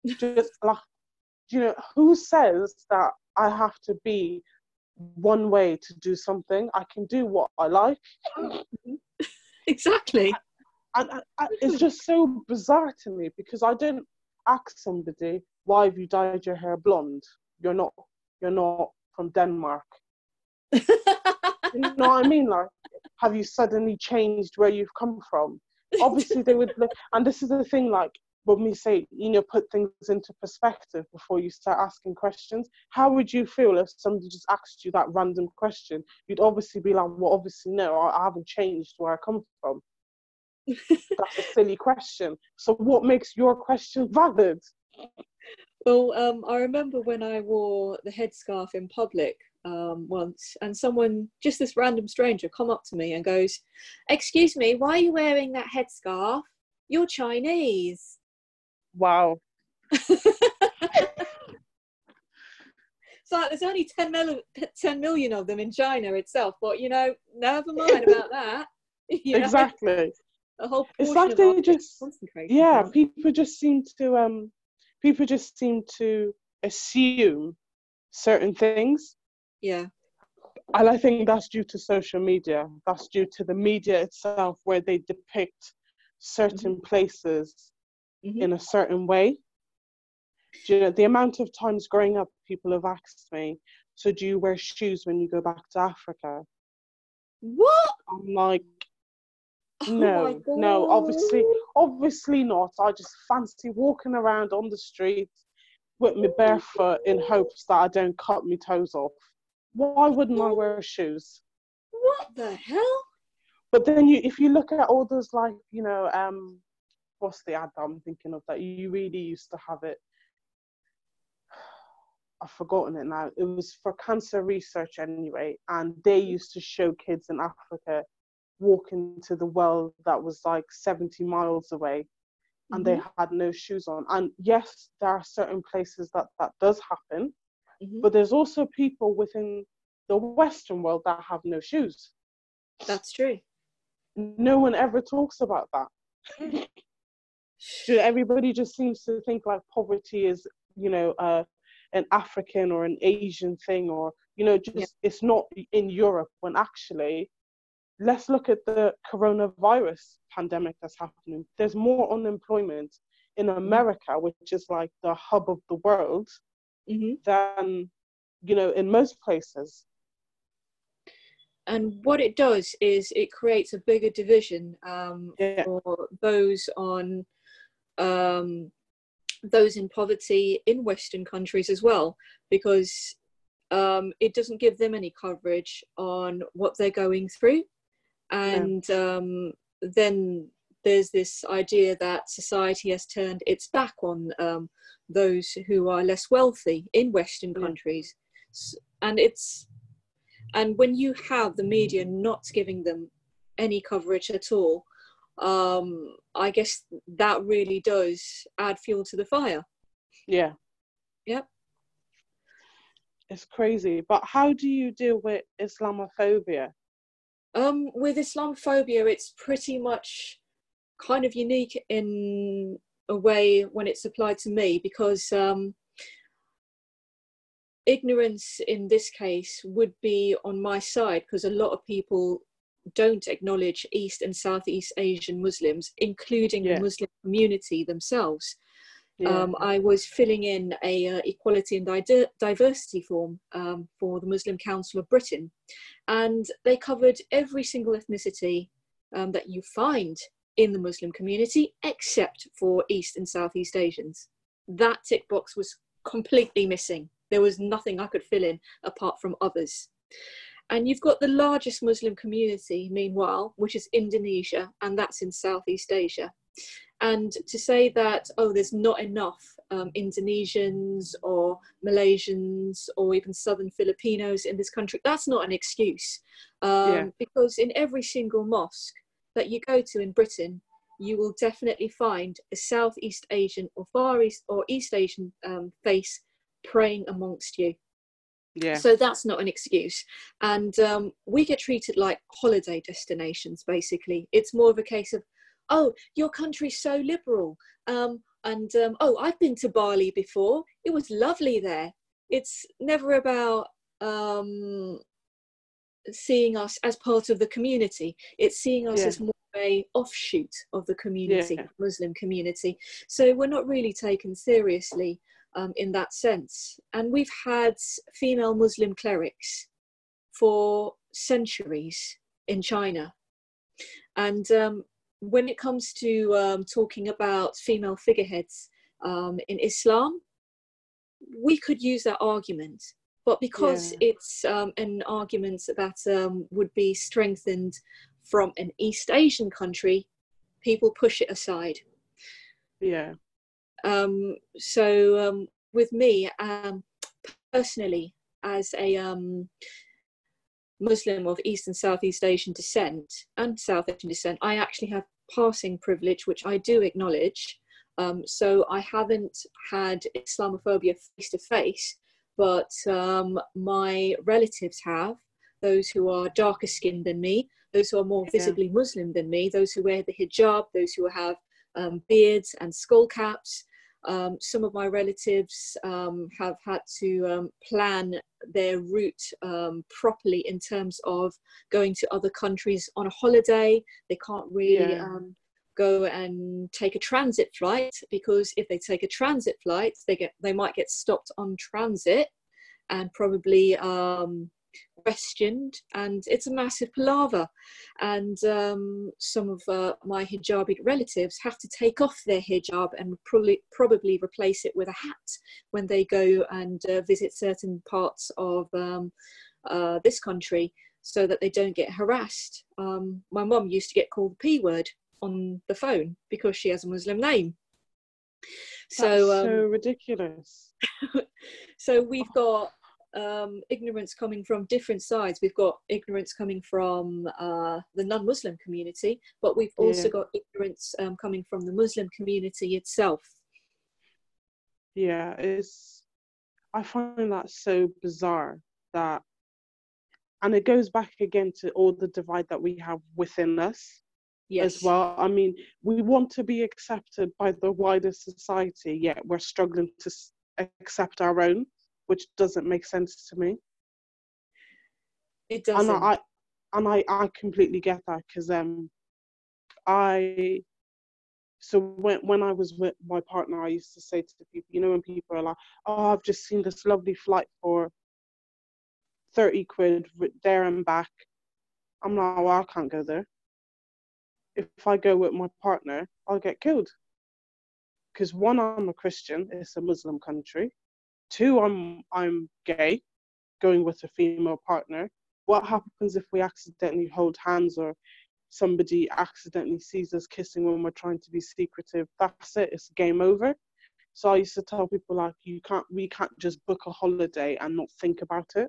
Just like, you know, who says that I have to be one way to do something? I can do what I like. exactly. and I, it's just so bizarre to me because I don't ask somebody why have you dyed your hair blonde. You're not. You're not from Denmark. You know what I mean? Like, have you suddenly changed where you've come from? Obviously, they would look. And this is the thing. Like when we say, you know, put things into perspective before you start asking questions. How would you feel if somebody just asked you that random question? You'd obviously be like, well, obviously no, I, I haven't changed where I come from. That's a silly question. So what makes your question valid? Well, um, I remember when I wore the headscarf in public um, once, and someone, just this random stranger, come up to me and goes, "Excuse me, why are you wearing that headscarf? You're Chinese." Wow. It's like there's only 10, mil- 10 million of them in China itself, but you know, never mind about that. You know, Exactly. a whole It's like they just yeah, camp. people just seem to um people just seem to assume certain things. Yeah, And I think that's due to social media. That's due to the media itself where they depict certain places Mhm. in a certain way. Do you know, the amount of times growing up people have asked me, so do you wear shoes when you go back to Africa? What? I'm like, Oh no, no, obviously, obviously not. I just fancy walking around on the street with my barefoot in hopes that I don't cut my toes off. Why wouldn't I wear shoes? What the hell? But then you, if you look at all those like, you know, um, what's the ad that I'm thinking of that you really used to have it. I've forgotten it now. It was for cancer research anyway, and they used to show kids in Africa walking to the well that was like 70 miles away and they had no shoes on. And yes, there are certain places that that does happen, Mhm. but there's also people within the Western world that have no shoes. That's true. No one ever talks about that. So everybody just seems to think like poverty is, you know, uh, an African or an Asian thing, or you know, just it's not in Europe. When actually, let's look at the coronavirus pandemic that's happening. There's more unemployment in America, which is like the hub of the world, hmm than you know in most places. And what it does is it creates a bigger division um, Yeah. for those on um, those in poverty in Western countries as well, because um, it doesn't give them any coverage on what they're going through. And yeah. um, then there's this idea that society has turned its back on um, those who are less wealthy in Western yeah. countries. And it's and when you have the media not giving them any coverage at all, um, I guess that really does add fuel to the fire. Yeah. Yep. It's crazy. But how do you deal with Islamophobia? Um, with Islamophobia, it's pretty much kind of unique in a way when it's applied to me because um, ignorance in this case would be on my side because a lot of people don't acknowledge East and Southeast Asian Muslims, including yeah. the Muslim community themselves. Yeah. Um, I was filling in a uh, equality and di- diversity form um, for the Muslim Council of Britain, and they covered every single ethnicity um, that you find in the Muslim community, except for East and Southeast Asians. That tick box was completely missing. There was nothing I could fill in apart from others. And you've got the largest Muslim community, meanwhile, which is Indonesia, and that's in Southeast Asia. And to say that, oh, there's not enough um, Indonesians or Malaysians or even Southern Filipinos in this country, that's not an excuse. Um, yeah. Because in every single mosque that you go to in Britain, you will definitely find a Southeast Asian or Far East or East Asian um, face praying amongst you. Yeah. So that's not an excuse. And um, we get treated like holiday destinations, basically. It's more of a case of, oh, your country's so liberal. Um, and um, oh, I've been to Bali before. It was lovely there. It's never about um, seeing us as part of the community. It's seeing us yeah. as more a offshoot of the community, yeah. Muslim community. So we're not really taken seriously um, in that sense. And we've had female Muslim clerics for centuries in China. And um, when it comes to um, talking about female figureheads um, in Islam, we could use that argument. But because yeah. it's um, an argument that um, would be strengthened from an East Asian country, people push it aside. Yeah. Um, so um, with me, um, personally, as a um, Muslim of East and Southeast Asian descent and South Asian descent, I actually have passing privilege, which I do acknowledge. Um, so I haven't had Islamophobia face to face, but um, my relatives have, those who are darker skinned than me, those who are more visibly Muslim than me, those who wear the hijab, those who have um, beards and skull caps. Um, some of my relatives um, have had to um, plan their route um, properly in terms of going to other countries on a holiday. They can't really yeah. Go and take a transit flight because if they take a transit flight, they get they might get stopped on transit and probably um, questioned and it's a massive palaver. And um, some of uh, my hijabi relatives have to take off their hijab and probably probably replace it with a hat when they go and uh, visit certain parts of um, uh, this country so that they don't get harassed. Um, my mum used to get called the p word on the phone because she has a muslim name so um, so ridiculous so we've got um, ignorance coming from different sides. We've got ignorance coming from uh, the non-Muslim community, but we've also yeah. got ignorance um, coming from the Muslim community itself. Yeah, it's. I find that so bizarre that, and it goes back again to all the divide that we have within us. Yes. As well, I mean, we want to be accepted by the wider society, yet we're struggling to accept our own which doesn't make sense to me. It doesn't. And I, and I, I completely get that because um, I, so when when I was with my partner, I used to say to people, you know, when people are like, "Oh, I've just seen this lovely flight for thirty quid there and back," I'm like, "Well, I can't go there. If I go with my partner, I'll get killed." because one, I'm a Christian, it's a Muslim country. Two, I'm I'm gay, going with a female partner. What happens if we accidentally hold hands or somebody accidentally sees us kissing when we're trying to be secretive? That's it. It's game over. So I used to tell people like, you can't, we can't just book a holiday and not think about it.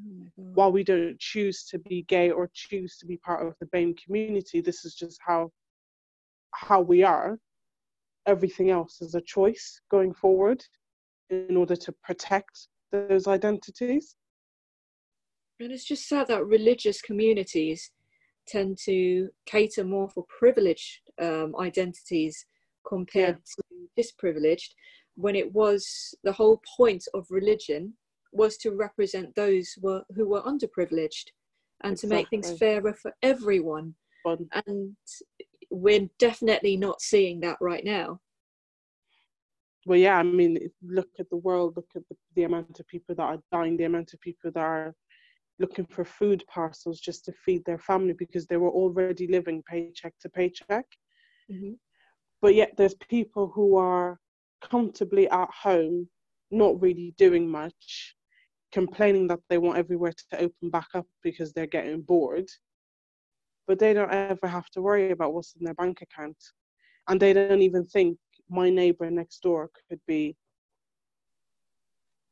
Oh While we don't choose to be gay or choose to be part of the BAME community, this is just how how we are. Everything else is a choice going forward in order to protect those identities. And it's just sad that religious communities tend to cater more for privileged um, identities compared yeah. to disprivileged, when it was the whole point of religion was to represent those who were, who were underprivileged and exactly. to make things fairer for everyone. Fun. And we're definitely not seeing that right now. Well, yeah, I mean, look at the world, look at the, the amount of people that are dying, the amount of people that are looking for food parcels just to feed their family because they were already living paycheck to paycheck. Mm-hmm. But yet, there's people who are comfortably at home, not really doing much, complaining that they want everywhere to open back up because they're getting bored. But they don't ever have to worry about what's in their bank account. And they don't even think my neighbor next door could be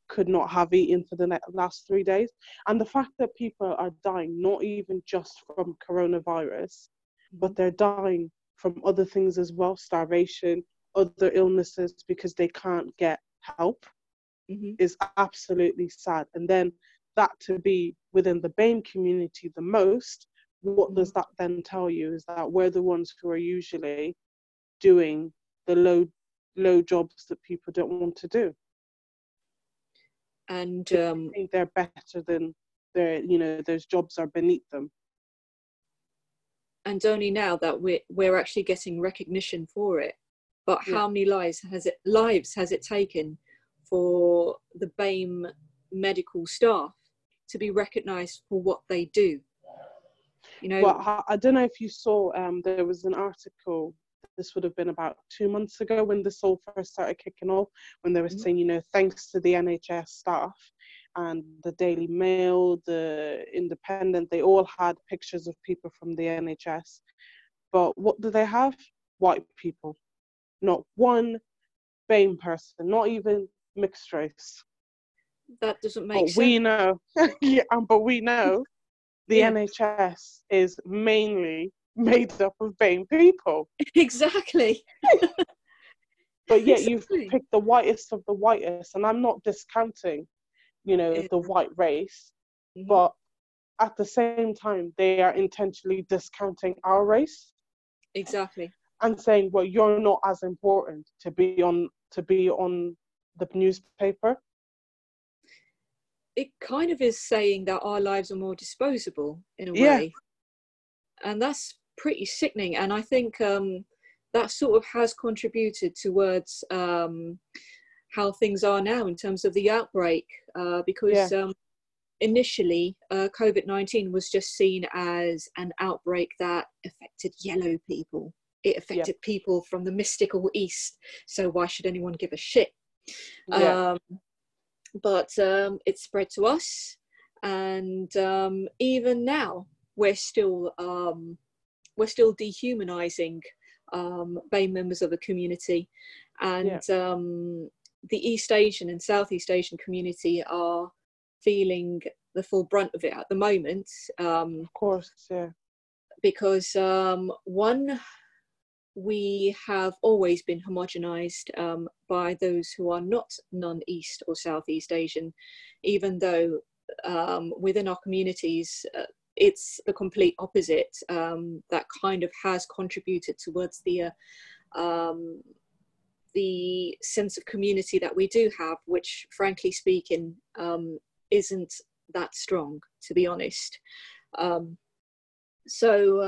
could not have eaten for the last three days. And the fact that people are dying, not even just from coronavirus, mm-hmm. but they're dying from other things as well starvation, other illnesses because they can't get help mm-hmm. is absolutely sad. And then that to be within the BAME community the most, what does mm-hmm. that then tell you is that we're the ones who are usually doing the low low jobs that people don't want to do. And um, think they're better than their, you know, those jobs are beneath them. And only now that we're we're actually getting recognition for it. But yeah. how many lives has it lives has it taken for the BAME medical staff to be recognised for what they do. You know, well, I don't know if you saw. Um, there was an article. This would have been about two months ago when this all first started kicking off. When they were mm-hmm. saying, you know, thanks to the NHS staff and the Daily Mail, the Independent, they all had pictures of people from the NHS. But what do they have? White people. Not one BAME person, not even mixed race. That doesn't make but sense. We know, yeah, but we know the yeah. NHS is mainly made up of BAME people. Exactly. but yet exactly. you've picked the whitest of the whitest, and I'm not discounting, you know, yeah. the white race, mm-hmm. but at the same time they are intentionally discounting our race. Exactly. And saying, well, you're not as important to be on to be on the newspaper? It kind of is saying that our lives are more disposable in a yeah. way. And that's pretty sickening. And I think um, that sort of has contributed towards um, how things are now in terms of the outbreak. Uh, because yeah. um, initially, uh, COVID 19 was just seen as an outbreak that affected yellow people. It affected yep. people from the mystical east. So why should anyone give a shit? Yeah. Um, but um, it spread to us, and um, even now we're still um, we're still dehumanizing um, BAME members of the community, and yeah. um, the East Asian and Southeast Asian community are feeling the full brunt of it at the moment. Um, of course, yeah. Because um, one we have always been homogenized um, by those who are not non-East or Southeast Asian, even though um, within our communities uh, it's the complete opposite um, that kind of has contributed towards the uh, um, the sense of community that we do have, which frankly speaking um, isn't that strong, to be honest. Um, so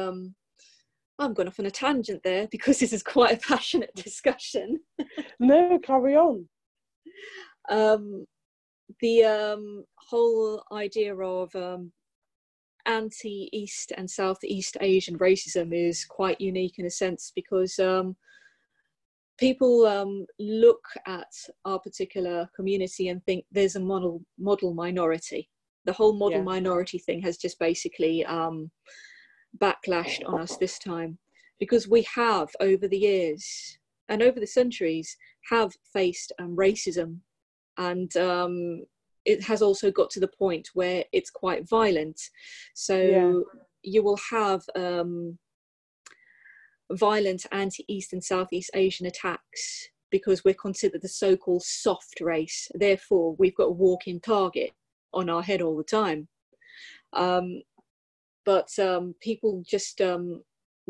I'm going off on a tangent there because this is quite a passionate discussion. no, carry on. Um, the um, whole idea of um, anti East and Southeast Asian racism is quite unique in a sense because um, people um, look at our particular community and think there's a model model minority. The whole model Yeah. minority thing has just basically um, backlashed on us this time because we have over the years and over the centuries have faced um, racism. And um, it has also got to the point where it's quite violent. So Yeah. you will have um, violent anti-east and southeast asian attacks because we're considered the so-called soft race. Therefore we've got a walking target on our head all the time. Um, but um, people just um,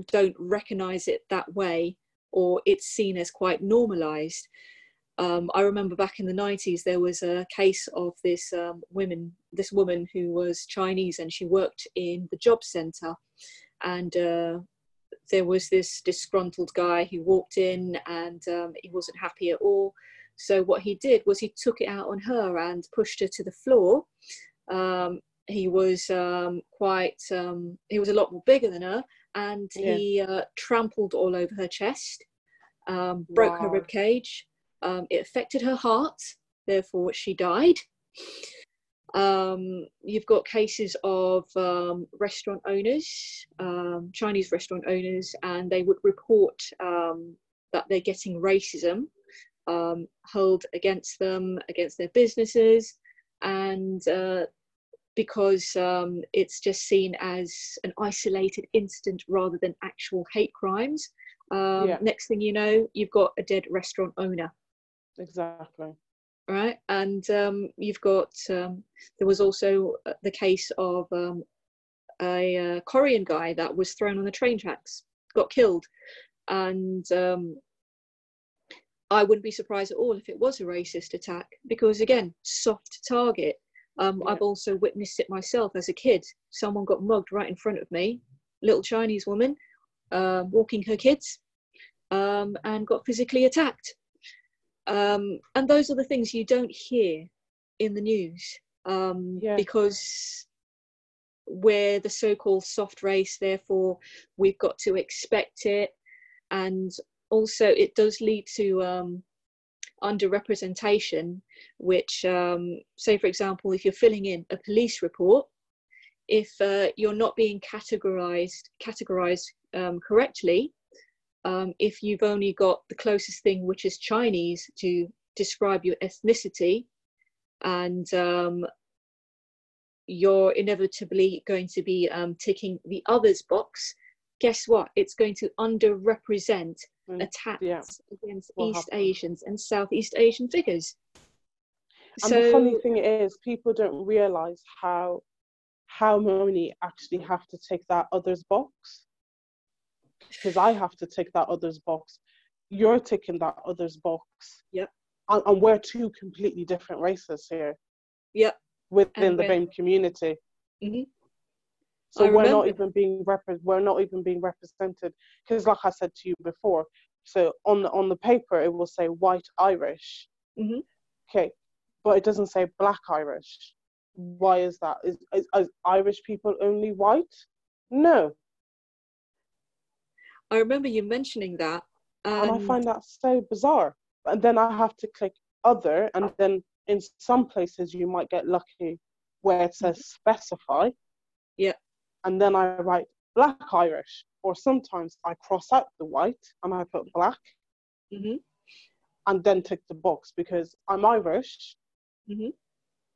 don't recognize it that way or it's seen as quite normalized. Um, I remember back in the 90s there was a case of this um, woman this woman who was Chinese and she worked in the job center and uh, there was this disgruntled guy who walked in and um, he wasn't happy at all. So what he did was he took it out on her and pushed her to the floor um, he was um, quite um, he was a lot more bigger than her and Yeah. he uh, trampled all over her chest um, broke her rib cage um, it affected her heart therefore she died um, you've got cases of um, restaurant owners um, chinese restaurant owners and they would report um, that they're getting racism um, hurled against them against their businesses and uh, because um, it's just seen as an isolated incident rather than actual hate crimes. Um, Yeah. Next thing you know, you've got a dead restaurant owner, Exactly. right? And um, you've got, um, there was also uh, the case of um, a uh, Korean guy that was thrown on the train tracks, got killed. And um, I wouldn't be surprised at all if it was a racist attack because, again, soft target. Um, Yeah. I've also witnessed it myself as a kid. Someone got mugged right in front of me, little Chinese woman uh, walking her kids, um, and got physically attacked. Um, and those are the things you don't hear in the news um, Yeah. because we're the so-called soft race. Therefore, we've got to expect it, and also it does lead to um, underrepresentation. Which, um, say, for example, if you're filling in a police report, if uh, you're not being categorized categorized um, correctly, um, if you've only got the closest thing, which is Chinese, to describe your ethnicity, and um, you're inevitably going to be um, ticking the others box, guess what? It's going to underrepresent attacks yeah, against will East happen. Asians and Southeast Asian figures. And the funny thing is, people don't realize how how many actually have to take that others box. Because I have to take that others box. You're ticking that others box. Yep. And, and we're two completely different races here Yep. within And the BAME community. Mhm. So I we're not even being repre- we're not even being represented because, like I said to you before, so on the on the paper it will say white Irish, Mhm. okay, but it doesn't say black Irish. Why is that? Is, is, is Irish people only white? No, I remember you mentioning that. and I find that so bizarre. And then I have to click other, and then in some places you might get lucky where it says specify. Yeah. And then I write black Irish, or sometimes I cross out the white and I put black, Mhm. and then tick the box because I'm Irish. Mhm.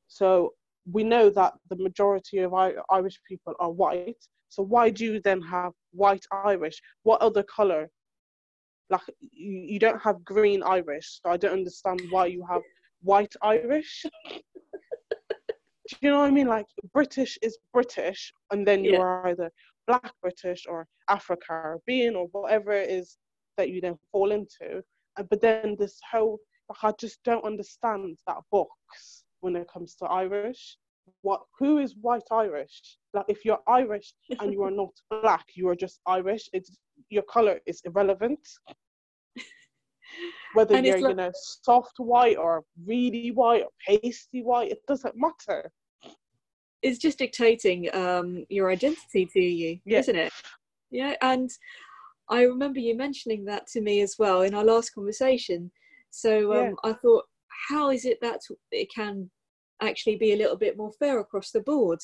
So we know that the majority of Irish people are white. So why do you then have white Irish? What other color? Like you, you don't have green Irish, so I don't understand why you have white Irish. do you know what I mean? Like British is British, and then you Yeah. are either Black British or Afro Caribbean or whatever it is that you then fall into. But then this whole like I just don't understand that box when it comes to Irish. What who is white Irish? Like if you're Irish and you are not black, you are just Irish. It's your color is irrelevant. Whether And you're like- you know soft white or really white or pasty white, it doesn't matter. it's just dictating um, your identity to you, Yeah. isn't it? Yeah, and I remember you mentioning that to me as well in our last conversation. So um, yeah. I thought, how is it that it can actually be a little bit more fair across the board?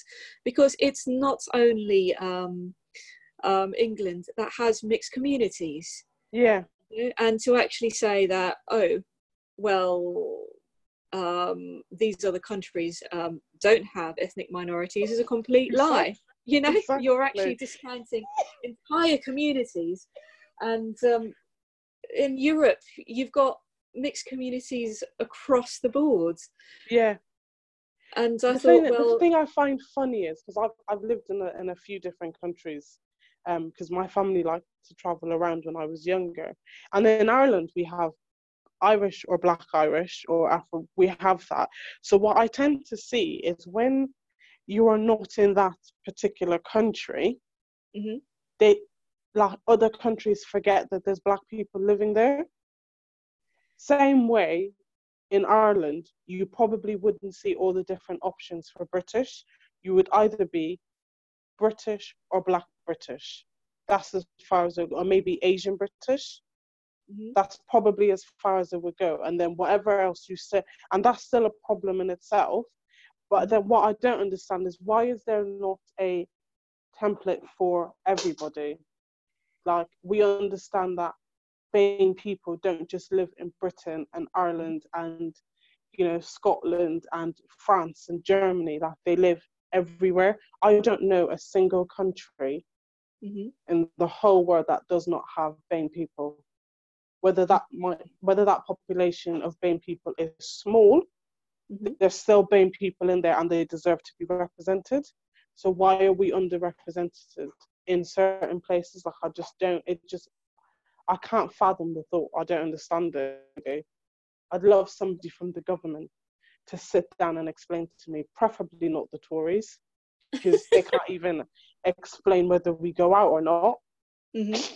Because it's not only um, um, England that has mixed communities. Yeah. And to actually say that, oh, well, um, these other countries um, don't have ethnic minorities is a complete lie. You know, exactly. you're actually discounting entire communities. And um, in Europe, you've got mixed communities across the board. Yeah. And I the thought, thing, well, the thing I find funny is because I've I've lived in a, in a few different countries, because um, my family liked to travel around when I was younger, and in Ireland we have Irish or Black Irish or Afro, we have that. So what I tend to see is when you are not in that particular country, mm-hmm. they like other countries forget that there's black people living there. Same way in Ireland, you probably wouldn't see all the different options for British. You would either be British or Black British. That's as far as, it, or maybe Asian British. Mm-hmm. That's probably as far as it would go. And then whatever else you say, and that's still a problem in itself. But then what I don't understand is why is there not a template for everybody? Like we understand that BAME people don't just live in Britain and Ireland and you know Scotland and France and Germany, that they live everywhere. I don't know a single country mm-hmm. in the whole world that does not have BAME people whether that might, whether that population of BAME people is small, mm-hmm. there's still BAME people in there and they deserve to be represented. So why are we underrepresented in certain places? Like I just don't. It just I can't fathom the thought. I don't understand it. Okay? I'd love somebody from the government to sit down and explain to me, preferably not the Tories, because they can't even explain whether we go out or not. Mm-hmm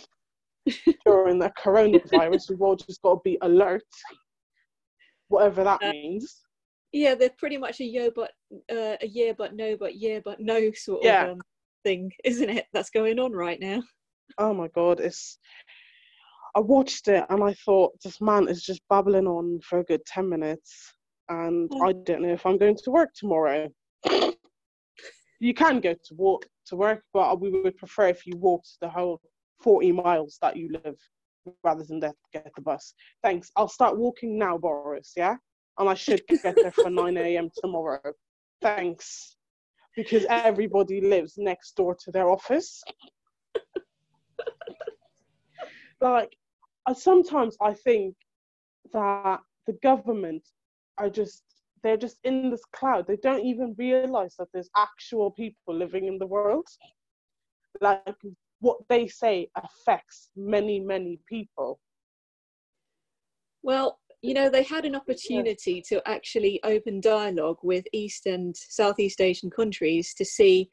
during the coronavirus. We've all just got to be alert, whatever that uh, means. Yeah, they're pretty much a year, but uh, a year, but no, but year, but no sort yeah. of um, thing, isn't it? That's going on right now. Oh my god, it's. I watched it and I thought this man is just babbling on for a good ten minutes, and I don't know if I'm going to work tomorrow. you can go to walk to work, but we would prefer if you walked the whole 40 miles that you live rather than get the bus. Thanks. I'll start walking now, Boris, yeah? And I should get there for 9 a.m. tomorrow. Thanks. Because everybody lives next door to their office. like, sometimes I think that the government are just they're just in this cloud. They don't even realize that there's actual people living in the world. Like what they say affects many, many people. Well, you know, they had an opportunity to actually open dialogue with East and Southeast Asian countries to see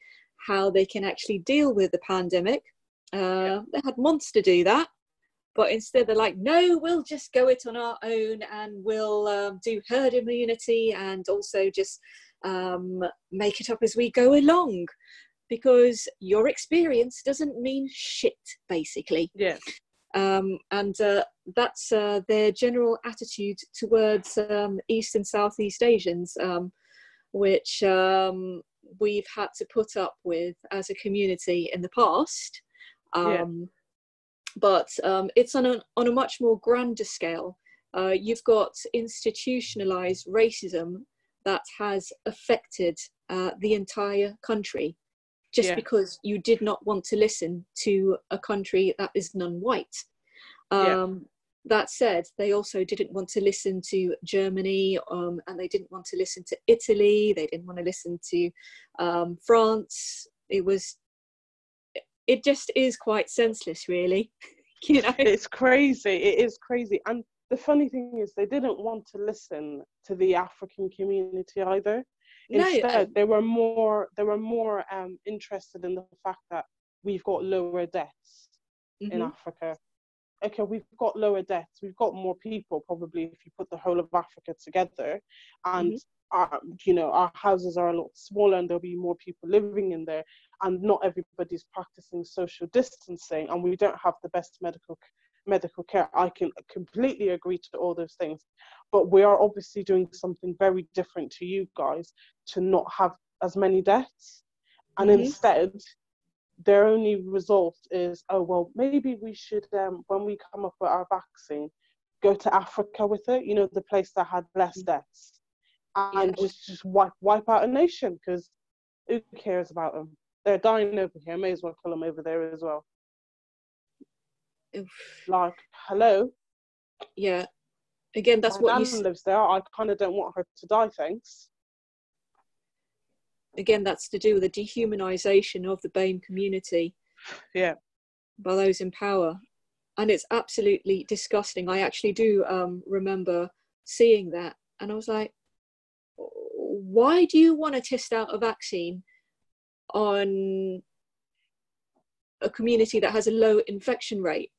how they can actually deal with the pandemic. Uh, yeah. They had months to do that, but instead they're like, no, we'll just go it on our own and we'll um, do herd immunity and also just um, make it up as we go along because your experience doesn't mean shit, basically. Yeah. Um, and uh, that's uh, their general attitude towards um, East and Southeast Asians, um, which um, we've had to put up with as a community in the past. Yeah. But um, it's on a, on a much more grander scale. Uh, you've got institutionalized racism that has affected uh, the entire country just yeah. because you did not want to listen to a country that is non-white. Um, yeah. That said, they also didn't want to listen to Germany, um, and they didn't want to listen to Italy. They didn't want to listen to um, France. It was, it just is quite senseless, really. you know, it's crazy. It is crazy, and the funny thing is, they didn't want to listen to the African community either. Instead, no, they were more they were more um, interested in the fact that we've got lower deaths mm-hmm. in Africa. Okay, we've got lower deaths, we've got more people probably if you put the whole of Africa together, and mm-hmm. our, you know our houses are a lot smaller and there'll be more people living in there, and not everybody's practicing social distancing, and we don't have the best medical medical care. I can completely agree to all those things, but we are obviously doing something very different to you guys to not have as many deaths, and mm-hmm. instead their only result is, oh, well, maybe we should, um, when we come up with our vaccine, go to Africa with it, you know, the place that had less mm. deaths, and yeah. just, just wipe, wipe out a nation because who cares about them? They're dying over here. May as well kill them over there as well. Oof. Like, hello? Yeah. Again, that's My what you lives there. I kind of don't want her to die, thanks again, that's to do with the dehumanization of the BAME community. Yeah. By those in power. And it's absolutely disgusting. I actually do um, remember seeing that. And I was like, why do you want to test out a vaccine on a community that has a low infection rate?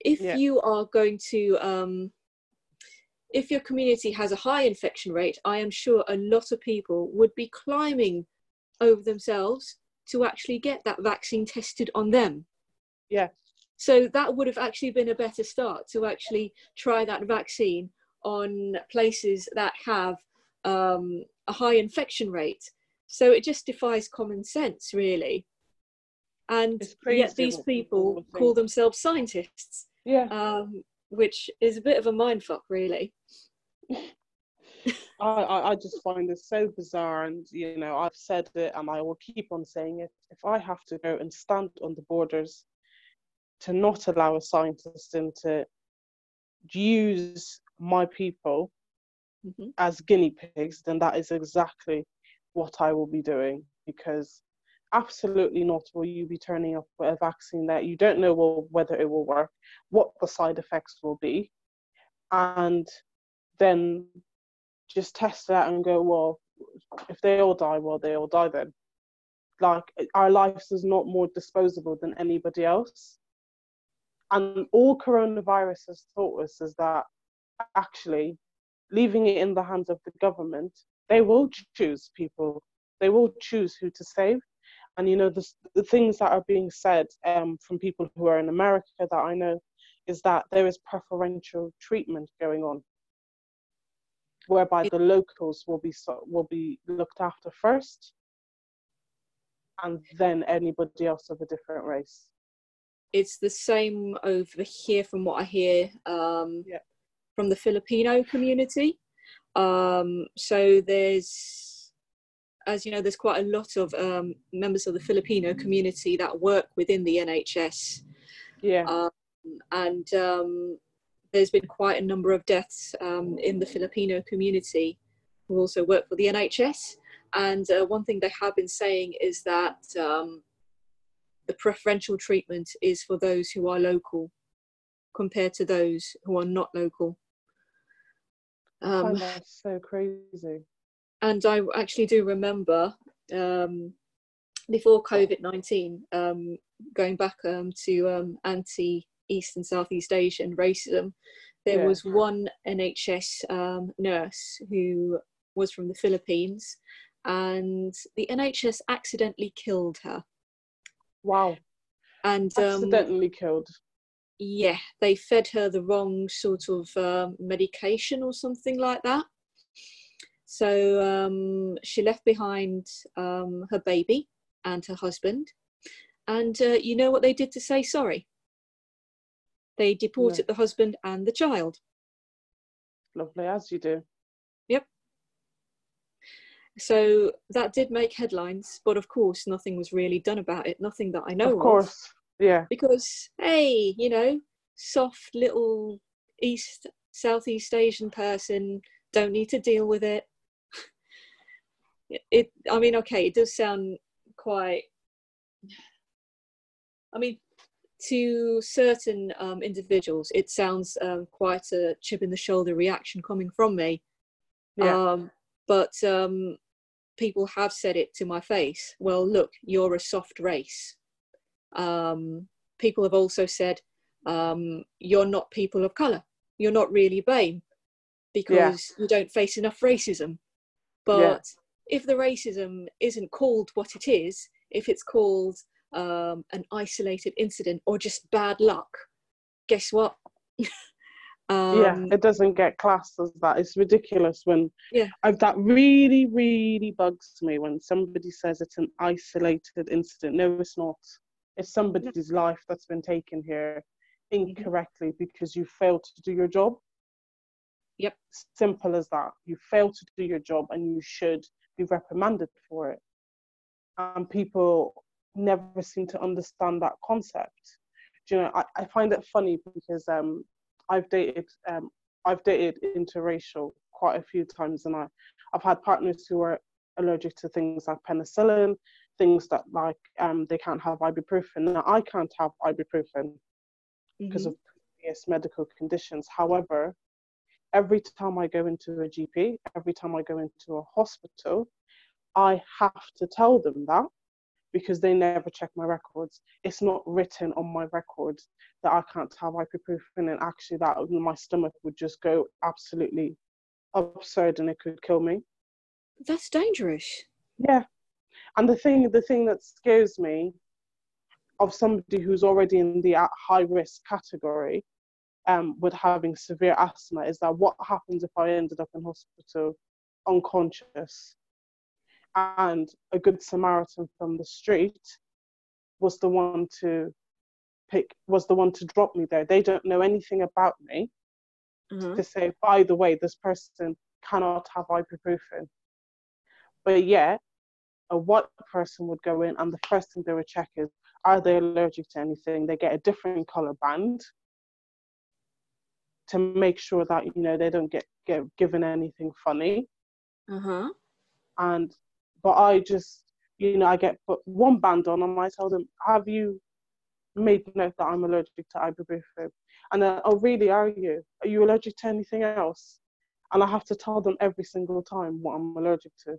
If yeah. you are going to um, if your community has a high infection rate, I am sure a lot of people would be climbing over themselves to actually get that vaccine tested on them. Yeah. So that would have actually been a better start to actually try that vaccine on places that have um, a high infection rate. So it just defies common sense, really. And yet these people call themselves scientists. Yeah. Um, which is a bit of a mindfuck, really. I, I, just find this so bizarre, and you know, I've said it, and I will keep on saying it. If I have to go and stand on the borders to not allow a scientist in to use my people mm-hmm. as guinea pigs, then that is exactly what I will be doing. Because absolutely not will you be turning up a vaccine that you don't know will, whether it will work, what the side effects will be, and then just test that and go, well, if they all die, well, they all die then. Like our lives is not more disposable than anybody else. And all coronavirus has taught us is that actually leaving it in the hands of the government, they will choose people. They will choose who to save. And you know, the, the things that are being said um, from people who are in America that I know is that there is preferential treatment going on whereby the locals will be will be looked after first, and then anybody else of a different race. It's the same over here, from what I hear um, yeah. from the Filipino community. Um, so there's, as you know, there's quite a lot of um, members of the Filipino community that work within the NHS. Yeah. Um, and um, there's been quite a number of deaths um, in the Filipino community who also work for the NHS. And uh, one thing they have been saying is that um, the preferential treatment is for those who are local compared to those who are not local. Um, that's so crazy. And I actually do remember um, before COVID 19, um, going back um, to um, anti East and Southeast Asian racism, there yeah. was one NHS um, nurse who was from the Philippines, and the NHS accidentally killed her. Wow. And um, accidentally killed. Yeah, they fed her the wrong sort of um, medication or something like that. So um, she left behind um, her baby and her husband. And uh, you know what they did to say sorry? They deported yeah. the husband and the child. Lovely, as you do. Yep. So that did make headlines, but of course, nothing was really done about it. Nothing that I know of. Of course, yeah. Because hey, you know, soft little East Southeast Asian person don't need to deal with it. It. I mean, okay, it does sound quite. I mean, to certain um, individuals, it sounds um, quite a chip in the shoulder reaction coming from me. Yeah. Um, but um, people have said it to my face. Well, look, you're a soft race. Um, people have also said, um, you're not people of color. You're not really BAME because yeah. you don't face enough racism. But yeah. If the racism isn't called what it is, if it's called um, an isolated incident or just bad luck, guess what? um, yeah, it doesn't get classed as that. It's ridiculous when yeah. I've, that really, really bugs me when somebody says it's an isolated incident. No, it's not. It's somebody's life that's been taken here incorrectly because you failed to do your job. Yep. Simple as that. You failed to do your job and you should be reprimanded for it. And people never seem to understand that concept. Do you know, I, I find it funny because um, I've dated um, I've dated interracial quite a few times, and I I've had partners who are allergic to things like penicillin, things that like um, they can't have ibuprofen. Now I can't have ibuprofen because mm-hmm. of previous medical conditions. However, every time I go into a GP, every time I go into a hospital, I have to tell them that because they never check my records. It's not written on my records that I can't have ibuprofen, and actually, that my stomach would just go absolutely absurd and it could kill me. That's dangerous. Yeah, and the thing, the thing that scares me of somebody who's already in the high risk category um, with having severe asthma is that what happens if I ended up in hospital unconscious and a good Samaritan from the street was the one to pick was the one to drop me there. They don't know anything about me mm-hmm. to say, by the way, this person cannot have ibuprofen. But yet, a white person would go in and the first thing they would check is are they allergic to anything? They get a different color band to make sure that you know they don't get, get given anything funny. Uh-huh. And but I just you know I get put one band on and I tell them, have you made note that I'm allergic to ibuprofen? And then, oh really? Are you? Are you allergic to anything else? And I have to tell them every single time what I'm allergic to.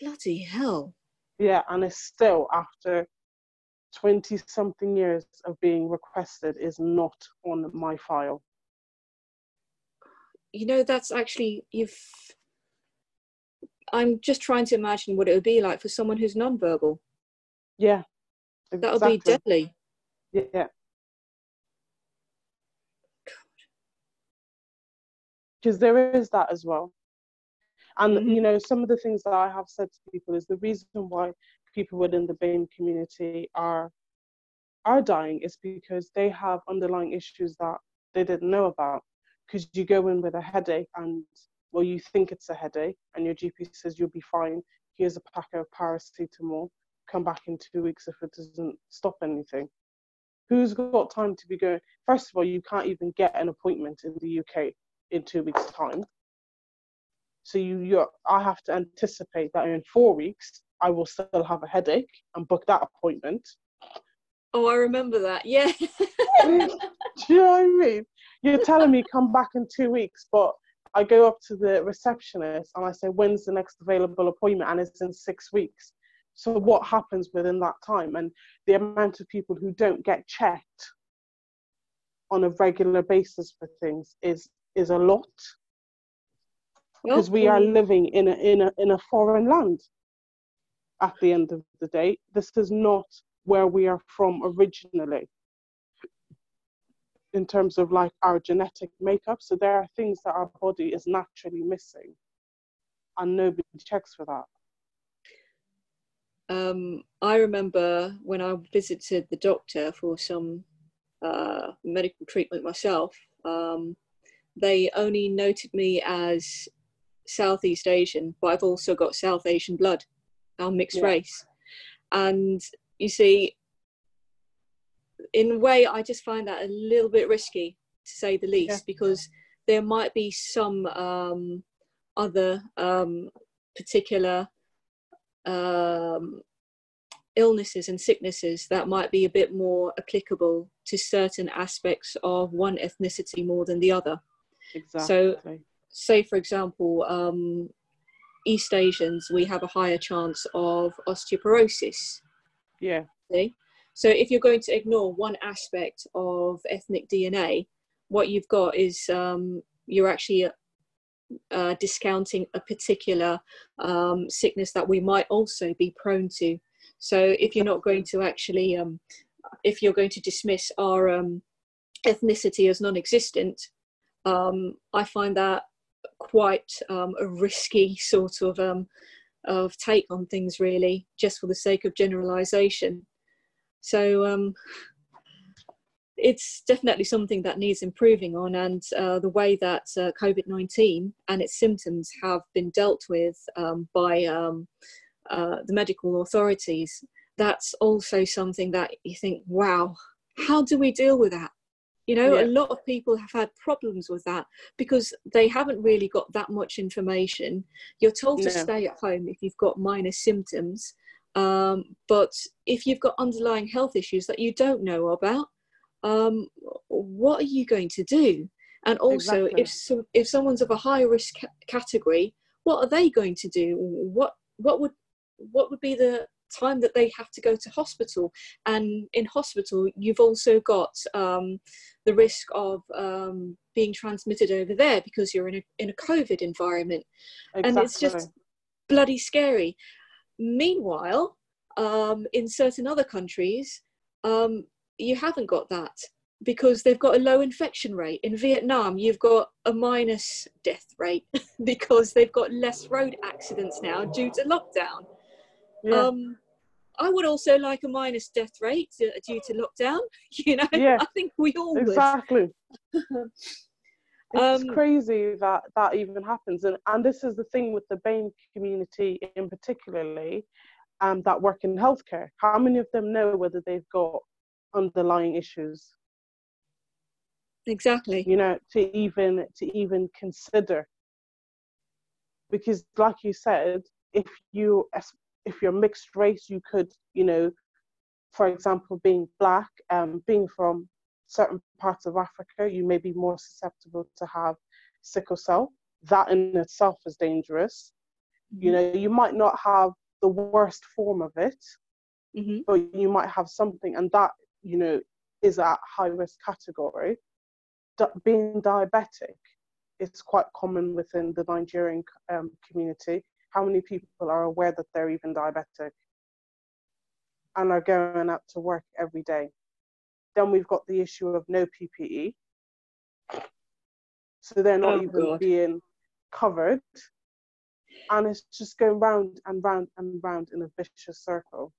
Bloody hell. Yeah, and it's still after 20 something years of being requested is not on my file. You know, that's actually, you've. I'm just trying to imagine what it would be like for someone who's nonverbal. Yeah. Exactly. That would be deadly. Yeah. Because there is that as well. And mm-hmm. you know, some of the things that I have said to people is the reason why people within the BAME community are are dying is because they have underlying issues that they didn't know about. Because you go in with a headache and well, you think it's a headache, and your GP says you'll be fine. Here's a packet of paracetamol. Come back in two weeks if it doesn't stop anything. Who's got time to be going? First of all, you can't even get an appointment in the UK in two weeks' time. So you, you, I have to anticipate that in four weeks I will still have a headache and book that appointment. Oh, I remember that. Yeah. Do you know what I mean? You're telling me come back in two weeks, but I go up to the receptionist and I say, when's the next available appointment? And it's in six weeks. So what happens within that time? And the amount of people who don't get checked on a regular basis for things is is a lot because we are living in a, in a in a foreign land at the end of the day this is not where we are from originally in terms of like our genetic makeup so there are things that our body is naturally missing and nobody checks for that um, I remember when I visited the doctor for some uh, medical treatment myself, um, they only noted me as Southeast Asian, but I've also got South Asian blood. I'm mixed yeah. race. And you see, in a way, I just find that a little bit risky, to say the least, yeah. because there might be some um, other um, particular um, illnesses and sicknesses that might be a bit more applicable to certain aspects of one ethnicity more than the other. Exactly. So say for example um, east asians we have a higher chance of osteoporosis yeah see? So if you're going to ignore one aspect of ethnic DNA, what you've got is um, you're actually uh, discounting a particular um, sickness that we might also be prone to. So if you're not going to actually, um, if you're going to dismiss our um, ethnicity as non-existent, um, I find that quite um, a risky sort of of take on things, really, just for the sake of generalisation. So um, it's definitely something that needs improving on, and uh, the way that uh, COVID nineteen and its symptoms have been dealt with um, by um, uh, the medical authorities. That's also something that you think, wow, how do we deal with that? You know, yeah. a lot of people have had problems with that because they haven't really got that much information. You're told to stay at home if you've got minor symptoms, um, but if you've got underlying health issues that you don't know about, um, what are you going to do? And also, exactly. if so, if someone's of a high risk ca- category, what are they going to do? What what would what would be the time that they have to go to hospital? And in hospital, you've also got um, the risk of um, being transmitted over there because you're in a in a COVID environment, exactly. and it's just bloody scary. Meanwhile, um, in certain other countries, um, you haven't got that because they've got a low infection rate. In Vietnam, you've got a minus death rate because they've got less road accidents now due to lockdown. Yeah. Um, I would also like a minus death rate due to lockdown. You know, yeah. I think we all exactly. it's um, crazy that that even happens, and and this is the thing with the BAME community in particularly, um, that work in healthcare. How many of them know whether they've got underlying issues? Exactly. You know, to even to even consider, because like you said, if you if you're mixed race, you could, you know, for example, being black, um, being from certain parts of Africa, you may be more susceptible to have sickle cell. That in itself is dangerous. Mm-hmm. You know, you might not have the worst form of it, mm-hmm. but you might have something, and that, you know, is at high risk category. being diabetic is quite common within the Nigerian um, community how many people are aware that they're even diabetic and are going out to work every day? Then we've got the issue of no PPE. So they're not oh, even God. being covered. And it's just going round and round and round in a vicious circle.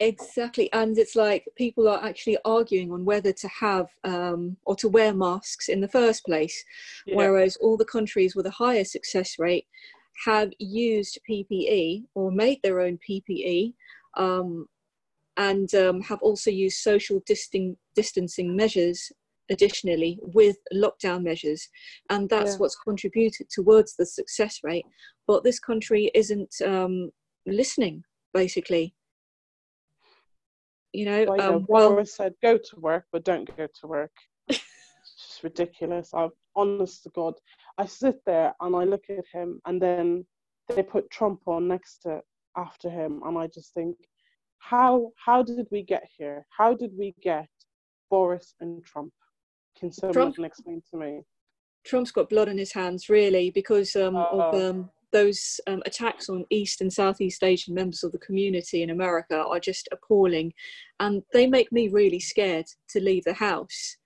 Exactly. And it's like people are actually arguing on whether to have um, or to wear masks in the first place. Yeah. Whereas all the countries with a higher success rate have used PPE or made their own PPE um, and um, have also used social distancing measures additionally with lockdown measures. And that's yeah. what's contributed towards the success rate. But this country isn't um, listening, basically. You know, well, um, well, said go to work, but don't go to work. it's just ridiculous. I've honest to God, I sit there and I look at him, and then they put Trump on next to after him, and I just think, how how did we get here? How did we get Boris and Trump? Can someone Trump, explain to me? Trump's got blood in his hands, really, because um, uh, of oh. um, those um, attacks on East and Southeast Asian members of the community in America are just appalling, and they make me really scared to leave the house.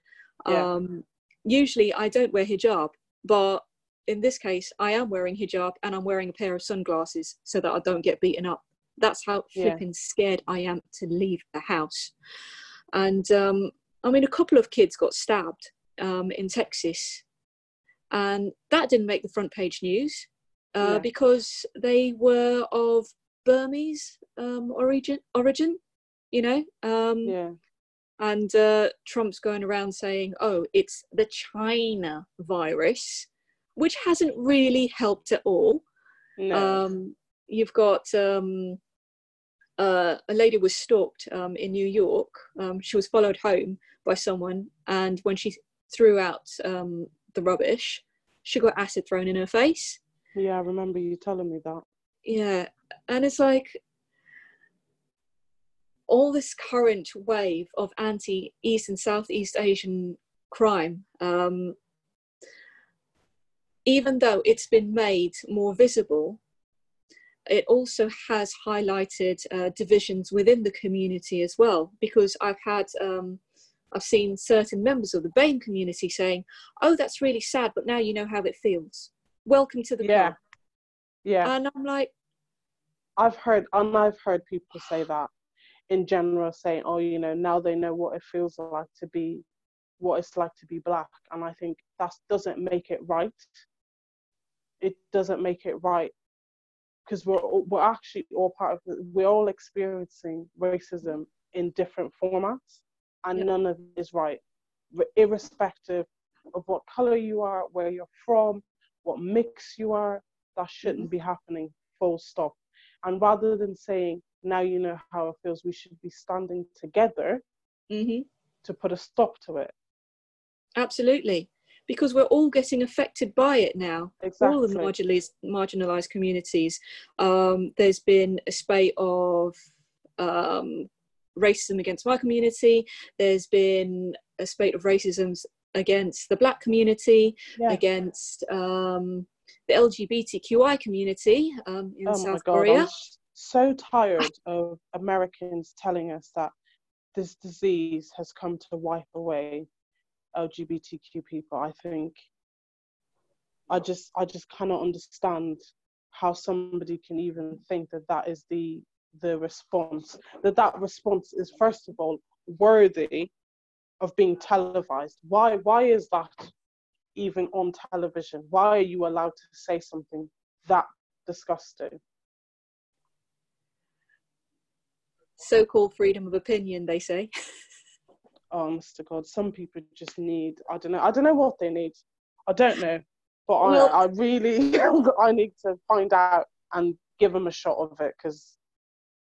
Yeah. Um, usually I don't wear hijab, but in this case, I am wearing hijab and I'm wearing a pair of sunglasses so that I don't get beaten up. That's how flipping yeah. scared I am to leave the house. And um, I mean, a couple of kids got stabbed um, in Texas, and that didn't make the front page news uh, yeah. because they were of Burmese um, origin. Origin, you know. Um, yeah and uh, Trump's going around saying, "Oh, it's the China virus," which hasn't really helped at all. No. Um, you've got um, uh, a lady was stalked um, in New York. Um, she was followed home by someone, and when she threw out um, the rubbish, she got acid thrown in her face. Yeah, I remember you telling me that. Yeah, and it's like all this current wave of anti East and Southeast Asian crime, um, even though it's been made more visible, it also has highlighted uh, divisions within the community as well. Because I've had, um, I've seen certain members of the BAME community saying, "Oh, that's really sad, but now you know how it feels. Welcome to the Yeah. club." Yeah. And I'm like, I've heard and I've heard people say that in general, saying, "Oh, you know, now they know what it feels like to be, what it's like to be black," and I think that doesn't make it right. It doesn't make it right because we're we're actually all part of the, we're all experiencing racism in different formats, and Yeah. none of it is right, irrespective of what color you are, where you're from, what mix you are. That shouldn't be happening. Full stop. And rather than saying, now you know how it feels, we should be standing together hmm to put a stop to it. absolutely, because we're all getting affected by it now. Exactly. all the marginalized, marginalized communities. Um, there's been a spate of um, racism against my community. There's been a spate of racism against the black community, Yeah. against um, the LGBTQI community um, in Oh my South God. Korea. I'm so tired of Americans telling us that this disease has come to wipe away LGBTQ people. I think I just I just cannot understand how somebody can even think that that is the the response that that response is first of all worthy of being televised why why is that even on television why are you allowed to say something that disgusting So-called freedom of opinion, they say. oh mr god some people just need i don't know i don't know what they need i don't know but I, Well- I really i need to find out and give them a shot of it because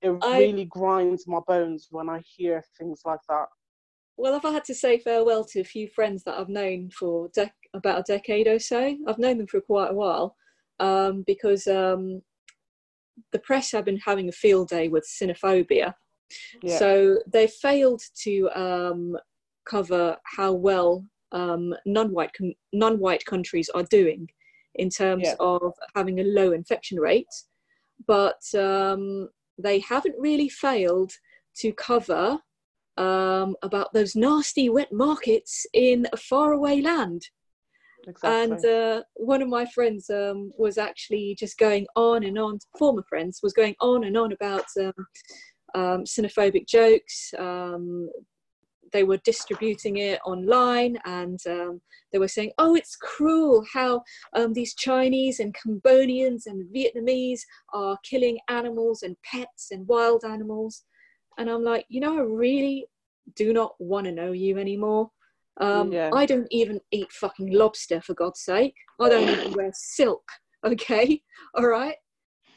it I- really grinds my bones when i hear things like that Well, if I had to say farewell to a few friends that I've known for dec- about a decade or so, I've known them for quite a while um, because um, the press have been having a field day with xenophobia. Yeah So they failed to um, cover how well um, non-white com- non-white countries are doing in terms Yeah. of having a low infection rate, but um, they haven't really failed to cover um, about those nasty wet markets in a faraway land. exactly And uh, one of my friends um, was actually just going on and on, former friends, was going on and on about um, um, xenophobic jokes. Um, they were distributing it online and um, they were saying, oh, it's cruel how um, these Chinese and Cambodians and Vietnamese are killing animals and pets and wild animals. And I'm like, you know, I really do not want to know you anymore. Um, Yeah. I don't even eat fucking lobster for God's sake. I don't even wear silk. Okay, all right.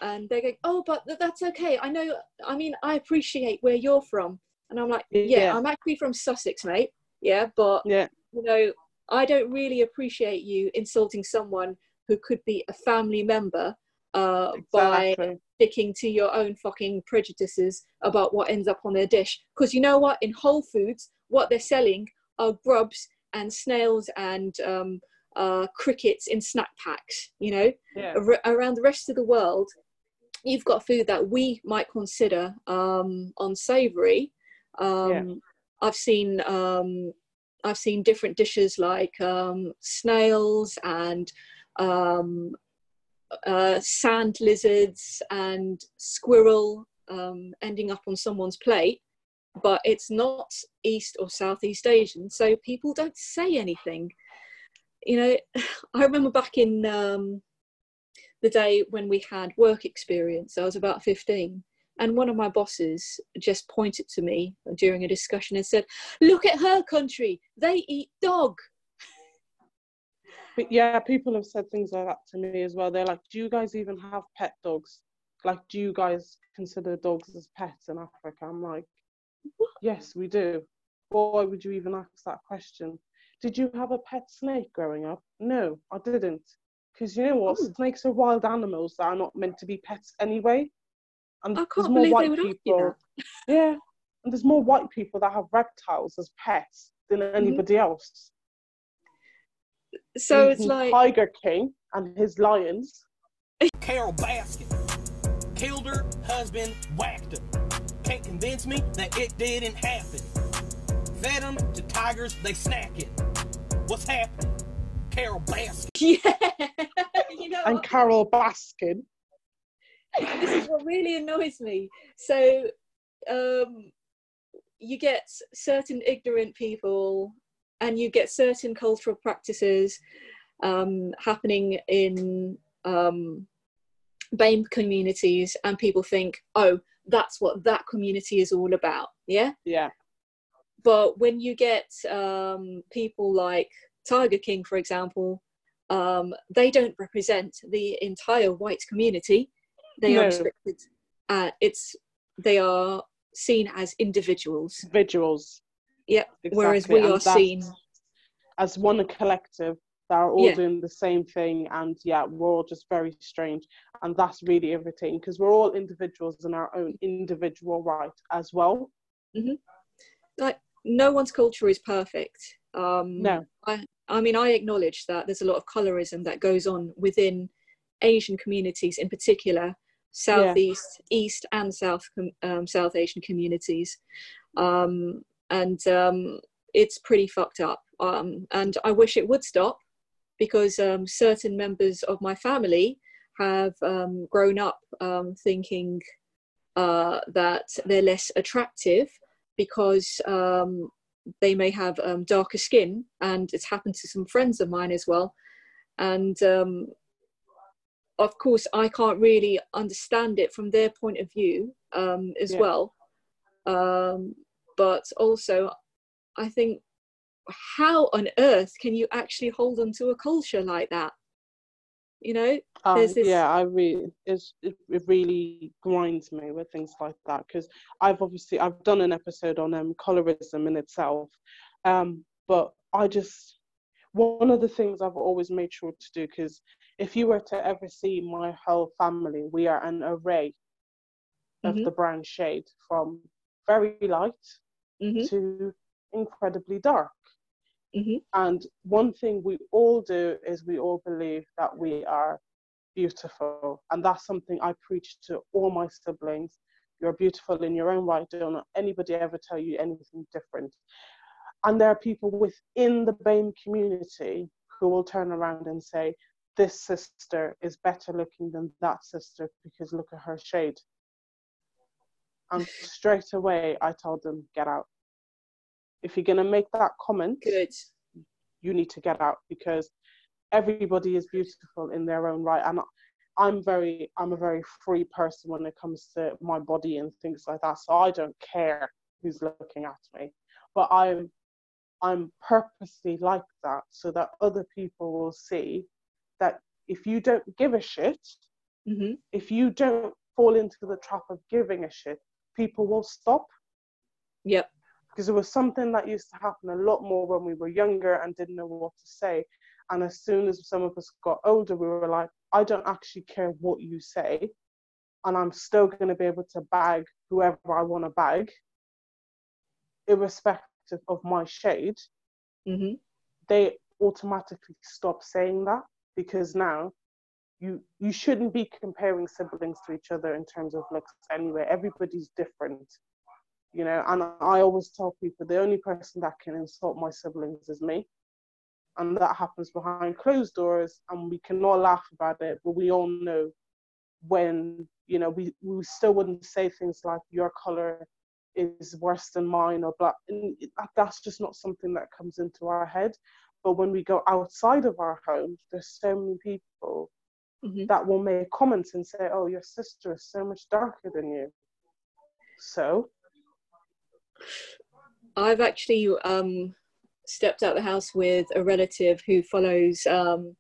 And they go, oh, but that's okay. I know. I mean, I appreciate where you're from. And I'm like, yeah, Yeah. I'm actually from Sussex, mate. Yeah, but yeah you know, I don't really appreciate you insulting someone who could be a family member uh, by sticking to your own fucking prejudices about what ends up on their dish. Because you know what? In Whole Foods, what they're selling are grubs and snails and um, uh, crickets in snack packs. You know, yeah Ar- around the rest of the world, you've got food that we might consider um, unsavory. Um, Yeah. I've seen um, I've seen different dishes like um, snails and um, uh, sand lizards and squirrel um, ending up on someone's plate, but it's not East or Southeast Asian, so people don't say anything. You know, I remember back in um, the day when we had work experience, I was about 15, and one of my bosses just pointed to me during a discussion and said, Look at her country, they eat dog. But yeah, people have said things like that to me as well. They're like, "Do you guys even have pet dogs? Like, do you guys consider dogs as pets in Africa?" I'm like, "Yes, we do." Why would you even ask that question? Did you have a pet snake growing up? No, I didn't. Because you know what? Oh. Snakes are wild animals that are not meant to be pets anyway. And I there's can't more believe white they would ask you people. Yeah, And there's more white people that have reptiles as pets than Mm-hmm. anybody else. So it's like Tiger King and his lions. Carole Baskin killed her husband, whacked him. Can't convince me that it didn't happen. Fed them to tigers, they snacking. What's happening? Carole Baskin. yeah, you know, And? Carole Baskin. this is what really annoys me. So, um, you get certain ignorant people, and you get certain cultural practices um, happening in um, BAME communities, and people think, "Oh, that's what that community is all about." Yeah, Yeah. but when you get um, people like Tiger King, for example, um, they don't represent the entire white community. They No. are restricted. Uh, it's they are seen as individuals. Individuals. Yeah. Whereas we and are seen. as one collective that are all Yeah. doing the same thing and yeah we're all just very strange and that's really irritating because we're all individuals in our own individual right as well Like no one's culture is perfect. Um, no I, I mean, I acknowledge that there's a lot of colorism that goes on within Asian communities, in particular, Southeast, East, and South um, South Asian communities, um, and um, it's pretty fucked up. Um, and I wish it would stop because um, certain members of my family have um, grown up um, thinking uh, that they're less attractive because um, they may have um, darker skin, and it's happened to some friends of mine as well. And um, of course, I can't really understand it from their point of view um, as Yeah. well. Um, but also, I think, how on earth can you actually hold on to a culture like that? You know, um, this- yeah i really it's, it, it really grinds me with things like that because i've obviously i've done an episode on um colorism in itself um but i just one of the things i've always made sure to do because if you were to ever see my whole family we are an array of Mhm. the brown shade from very light hmm to incredibly dark hmm and one thing we all do is we all believe that we are beautiful. And that's something I preach to all my siblings. You're beautiful in your own right. Don't let anybody ever tell you anything different. And there are people within the BAME community who will turn around and say, this sister is better looking than that sister because look at her shade. And straight away, I told them, get out. If you're going to make that comment, good. you need to get out because everybody is beautiful in their own right. And i'm very i'm a very free person when it comes to my body and things like that. So i don't care who's looking at me. But i'm i'm purposely like that so that other people will see that if you don't give a shit hmm if you don't fall into the trap of giving a shit people will stop. Yep. Because it was something that used to happen a lot more when we were younger and didn't know what to say. And as soon as some of us got older, we were like, I don't actually care what you say, and I'm still going to be able to bag whoever I want to bag, irrespective of my shade. hmm They automatically stop saying that because now you you shouldn't be comparing siblings to each other in terms of looks anyway. Everybody's different you know and i always tell people the only person that can insult my siblings is me. And that happens behind closed doors and we can all laugh about it but we all know when you know we, we still wouldn't say things like your color is worse than mine or black and that's just not something that comes into our head. But when we go outside of our homes there's so many people hmm that will make comments and say oh your sister is so much darker than you. So I've actually um, stepped out the house with a relative who follows um,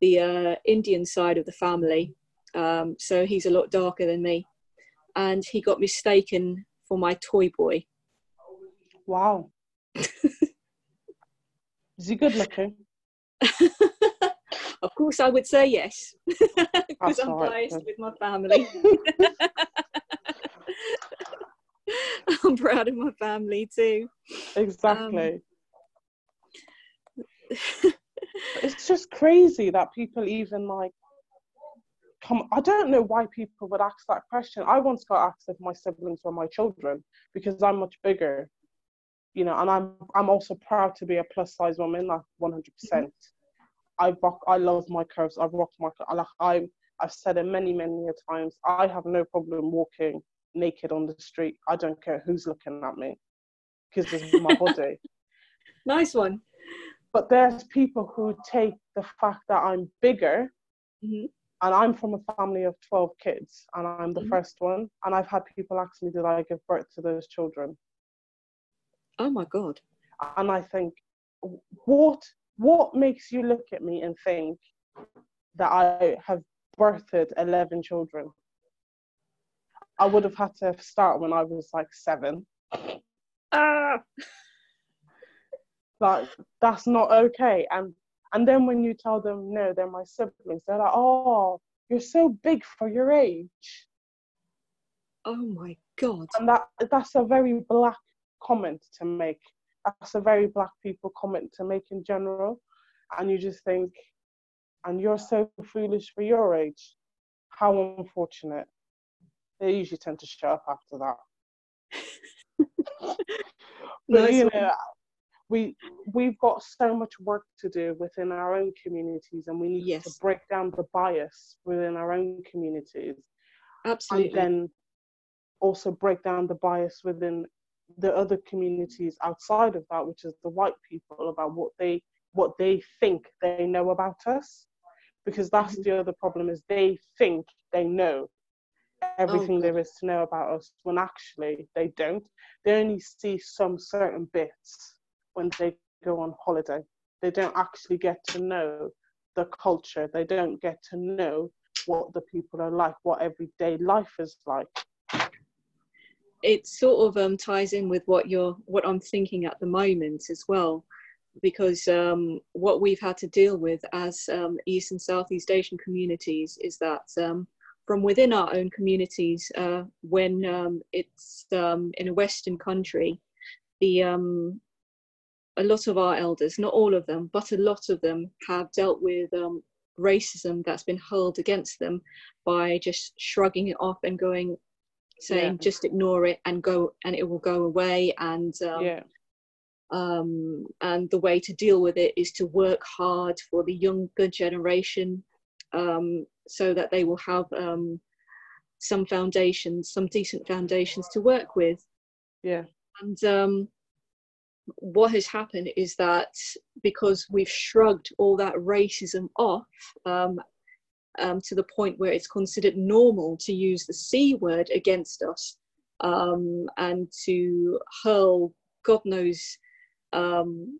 the uh, Indian side of the family. Um, so he's a lot darker than me. And he got mistaken for my toy boy. Wow. Is he good looking? of course, I would say yes, because I'm right, biased then. with my family. I'm proud of my family too. Exactly. Um, it's just crazy that people even like come I don't know why people would ask that question. I once got asked if my siblings were my children because I'm much bigger. You know, and I'm I'm also proud to be a plus size woman, like 100 percent mm-hmm. I rock I love my curves, I've rock my like I I've said it many, many times. I have no problem walking naked on the street. I don't care who's looking at me because it's my body. Nice one. But there's people who take the fact that I'm bigger mm-hmm and I'm from a family of 12 kids, and I'm the mm-hmm. first one. And I've had people ask me, Did I give birth to those children? Oh my God. And I think, what what makes you look at me and think that I have birthed 11 children? I would have had to start when I was like seven. Ah! like, that's not okay. And and then when you tell them, no, they're my siblings, they're like, oh, you're so big for your age. Oh my God. And that that's a very black comment to make. That's a very black people comment to make in general. And you just think, and you're so foolish for your age. How unfortunate. They usually tend to shut up after that. but nice you know, we we've got so much work to do within our own communities and we need yes. to break down the bias within our own communities absolutely and then also break down the bias within the other communities outside of that which is the white people about what they what they think they know about us because that's mm-hmm. the other problem is they think they know everything oh, there is to know about us when actually they don't they only see some certain bits when they go on holiday. They don't actually get to know the culture. They don't get to know what the people are like, what everyday life is like. It sort of um, ties in with what you're, what I'm thinking at the moment as well, because um, what we've had to deal with as um, East and Southeast Asian communities is that um, from within our own communities, uh, when um, it's um, in a Western country, the a lot of our elders, not all of them, but a lot of them have dealt with um, racism that's been hurled against them by just shrugging it off and going, saying, yeah. just ignore it and go, and it will go away. And um, yeah. Um, and the way to deal with it is to work hard for the younger generation um, so that they will have um, some foundations, some decent foundations to work with. Yeah. And um, what has happened is that because we've shrugged all that racism off um, um, to the point where it's considered normal to use the C word against us um, and to hurl God knows um,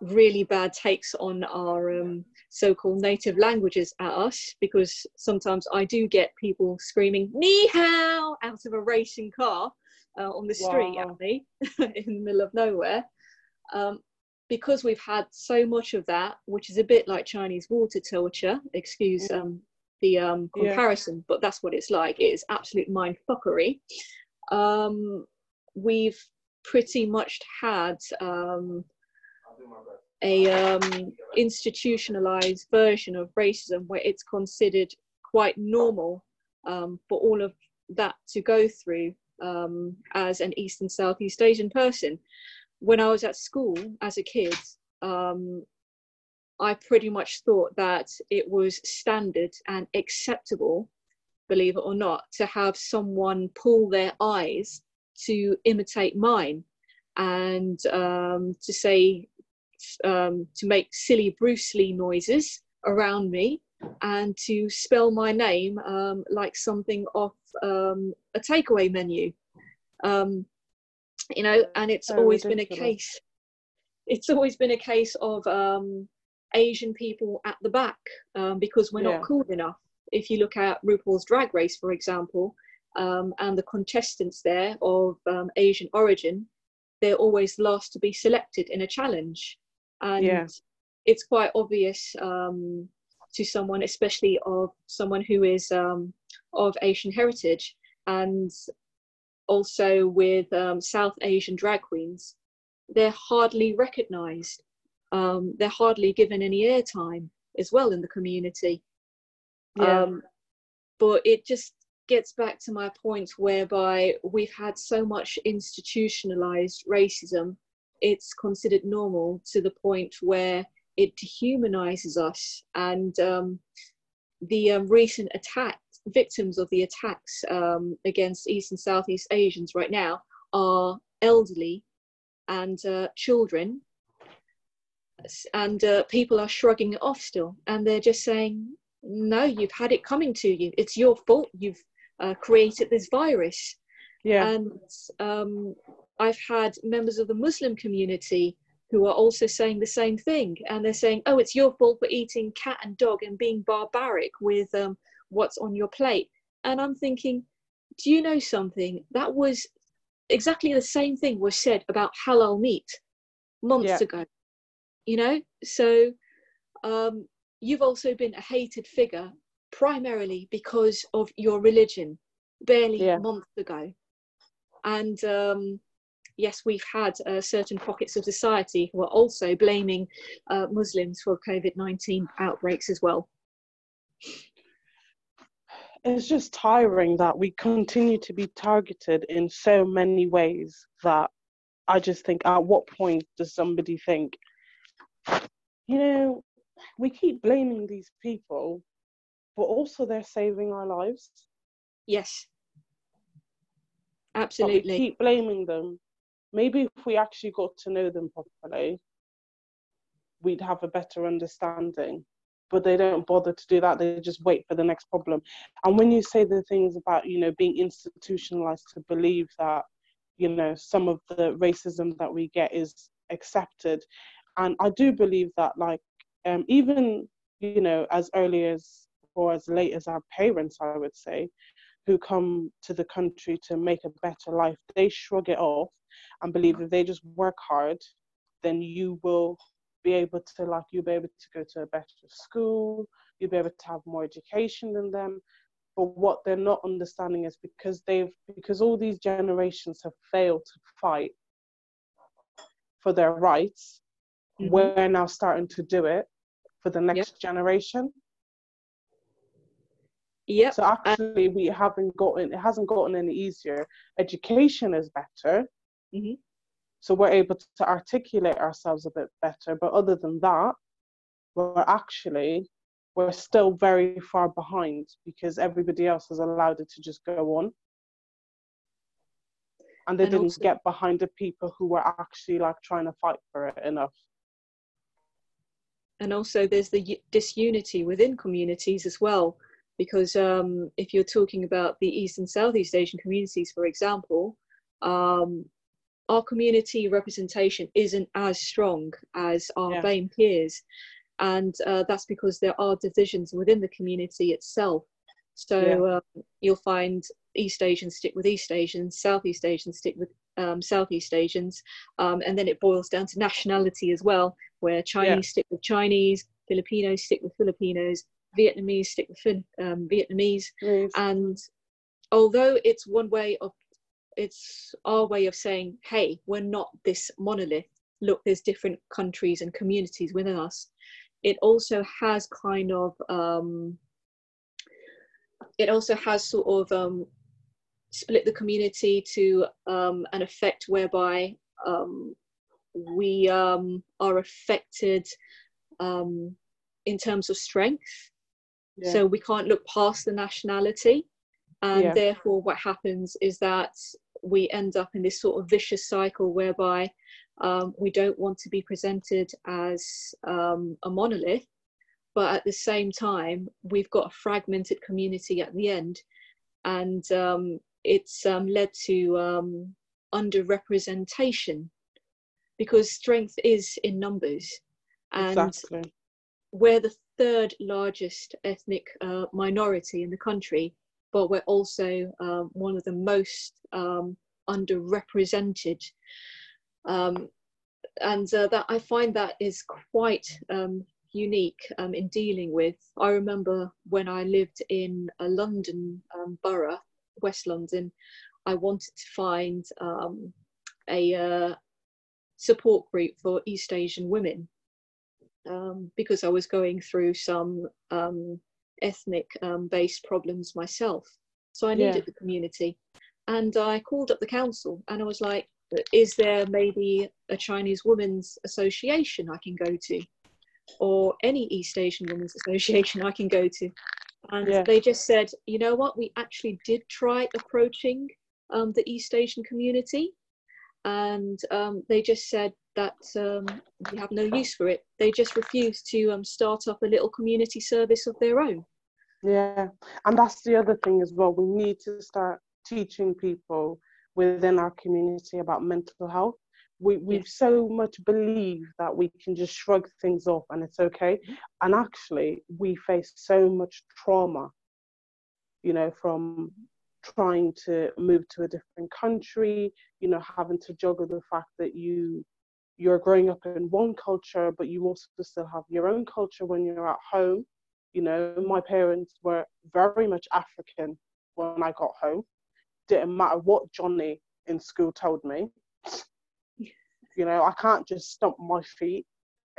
really bad takes on our um, so-called native languages at us because sometimes I do get people screaming "ni hao" out of a racing car uh, on the street wow. at me in the middle of nowhere. Um, because we've had so much of that, which is a bit like Chinese water torture, excuse mm. um, the um, comparison, yeah. but that's what it's like. It is absolute mind fuckery. Um, we've pretty much had um, a um, institutionalized version of racism where it's considered quite normal um, for all of that to go through um, as an East and Southeast Asian person. When I was at school as a kid, um, I pretty much thought that it was standard and acceptable, believe it or not, to have someone pull their eyes to imitate mine and um, to say, um, to make silly Bruce Lee noises around me and to spell my name um, like something off um, a takeaway menu. Um, you know, and it's always ridiculous. been a case. It's always been a case of um, Asian people at the back um, because we're yeah. not cool enough. If you look at RuPaul's Drag Race, for example, um, and the contestants there of Asian origin, they're always last to be selected in a challenge, and yeah. it's quite obvious um, to someone, especially of someone who is um, of Asian heritage. And also with um, South Asian drag queens, they're hardly recognized. Um, they're hardly given any airtime as well in the community. Yeah. Um, but it just gets back to my point whereby we've had so much institutionalized racism, it's considered normal to the point where it dehumanizes us. And um, the um, recent attack, victims of the attacks um, against East and Southeast Asians right now are elderly and uh, children. And uh, people are shrugging it off still, and they're just saying, "No, you've had it coming to you. It's your fault. You've uh, created this virus." yeah. And um, I've had members of the Muslim community who are also saying the same thing. And they're saying, oh, it's your fault for eating cat and dog and being barbaric with um, what's on your plate. And I'm thinking, do you know something? That was exactly the same thing was said about halal meat months Yeah. ago. You know? So um, you've also been a hated figure primarily because of your religion barely Yeah. months ago and um, yes, we've had uh, certain pockets of society who are also blaming uh, Muslims for COVID 19 outbreaks as well. it's just tiring that we continue to be targeted in so many ways that I just think at what point does somebody think, you know, we keep blaming these people, but also they're saving our lives. Yes, absolutely. keep blaming them. Maybe if we actually got to know them properly, we'd have a better understanding. But they don't bother to do that. They just wait for the next problem. And when you say the things about, you know, being institutionalized to believe that, you know, some of the racism that we get is accepted. And I do believe that, like, um, even, you know, as early as or as late as our parents, I would say, who come to the country to make a better life, they shrug it off and believe if they just work hard, then you will be able to like you'll be able to go to a better school, you'll be able to have more education than them. But what they're not understanding is because they've because all these generations have failed to fight for their rights, Mhm. we're now starting to do it for the next generation. Yeah. So actually, we haven't gotten it hasn't gotten any easier. Education is better, Mhm. so we're able to articulate ourselves a bit better. But other than that, we're actually we're still very far behind because everybody else has allowed it to just go on, and they And didn't also- get behind the people who were actually like trying to fight for it enough. and also there's the disunity within communities as well because um, if you're talking about the east and southeast asian communities for example um, our community representation isn't as strong as our Yeah. BAME peers and uh, that's because there are divisions within the community itself so um, you'll find east asians stick with east asians southeast asians stick with um, southeast asians um, and then it boils down to nationality as well where Chinese stick with Chinese, Filipinos stick with Filipinos, Vietnamese stick with fin- um, Vietnamese. Yes. And although it's one way of, it's our way of saying, hey, we're not this monolith. Look, there's different countries and communities within us. It also has kind of, um, it also has sort of um, split the community to um, an effect whereby um, we um, are affected um, in terms of strength. Yeah. So we can't look past the nationality. And Yeah. therefore, what happens is that we end up in this sort of vicious cycle whereby um, we don't want to be presented as um, a monolith, but at the same time, we've got a fragmented community at the end. And um, it's um, led to um, underrepresentation because strength is in numbers. And exactly. we're the third largest ethnic uh, minority in the country, but we're also um, one of the most um, underrepresented. Um, and uh, that I find that is quite um, unique um, in dealing with. I remember when I lived in a London borough, West London, I wanted to find a uh, support group for East Asian women um, because I was going through some um, ethnic um, based problems myself. So I needed yeah. the community. And I called up the council and I was like, is there maybe a Chinese Women's Association I can go to? Or any East Asian Women's Association I can go to? And yeah. they just said, you know what, we actually did try approaching um, the East Asian community. And um, they just said that um, we have no use for it. They just refuse to um, start up a little community service of their own. Yeah, and that's the other thing as well. We need to start teaching people within our community about mental health. We we so much believe that we can just shrug things off and it's okay. And actually, we face so much trauma, you know, from trying to move to a different country, you know, having to juggle the fact that you you're growing up in one culture, but you also still have your own culture when you're at home. You know, my parents were very much African when I got home. Didn't matter what Johnny in school told me. You know, I can't just stomp my feet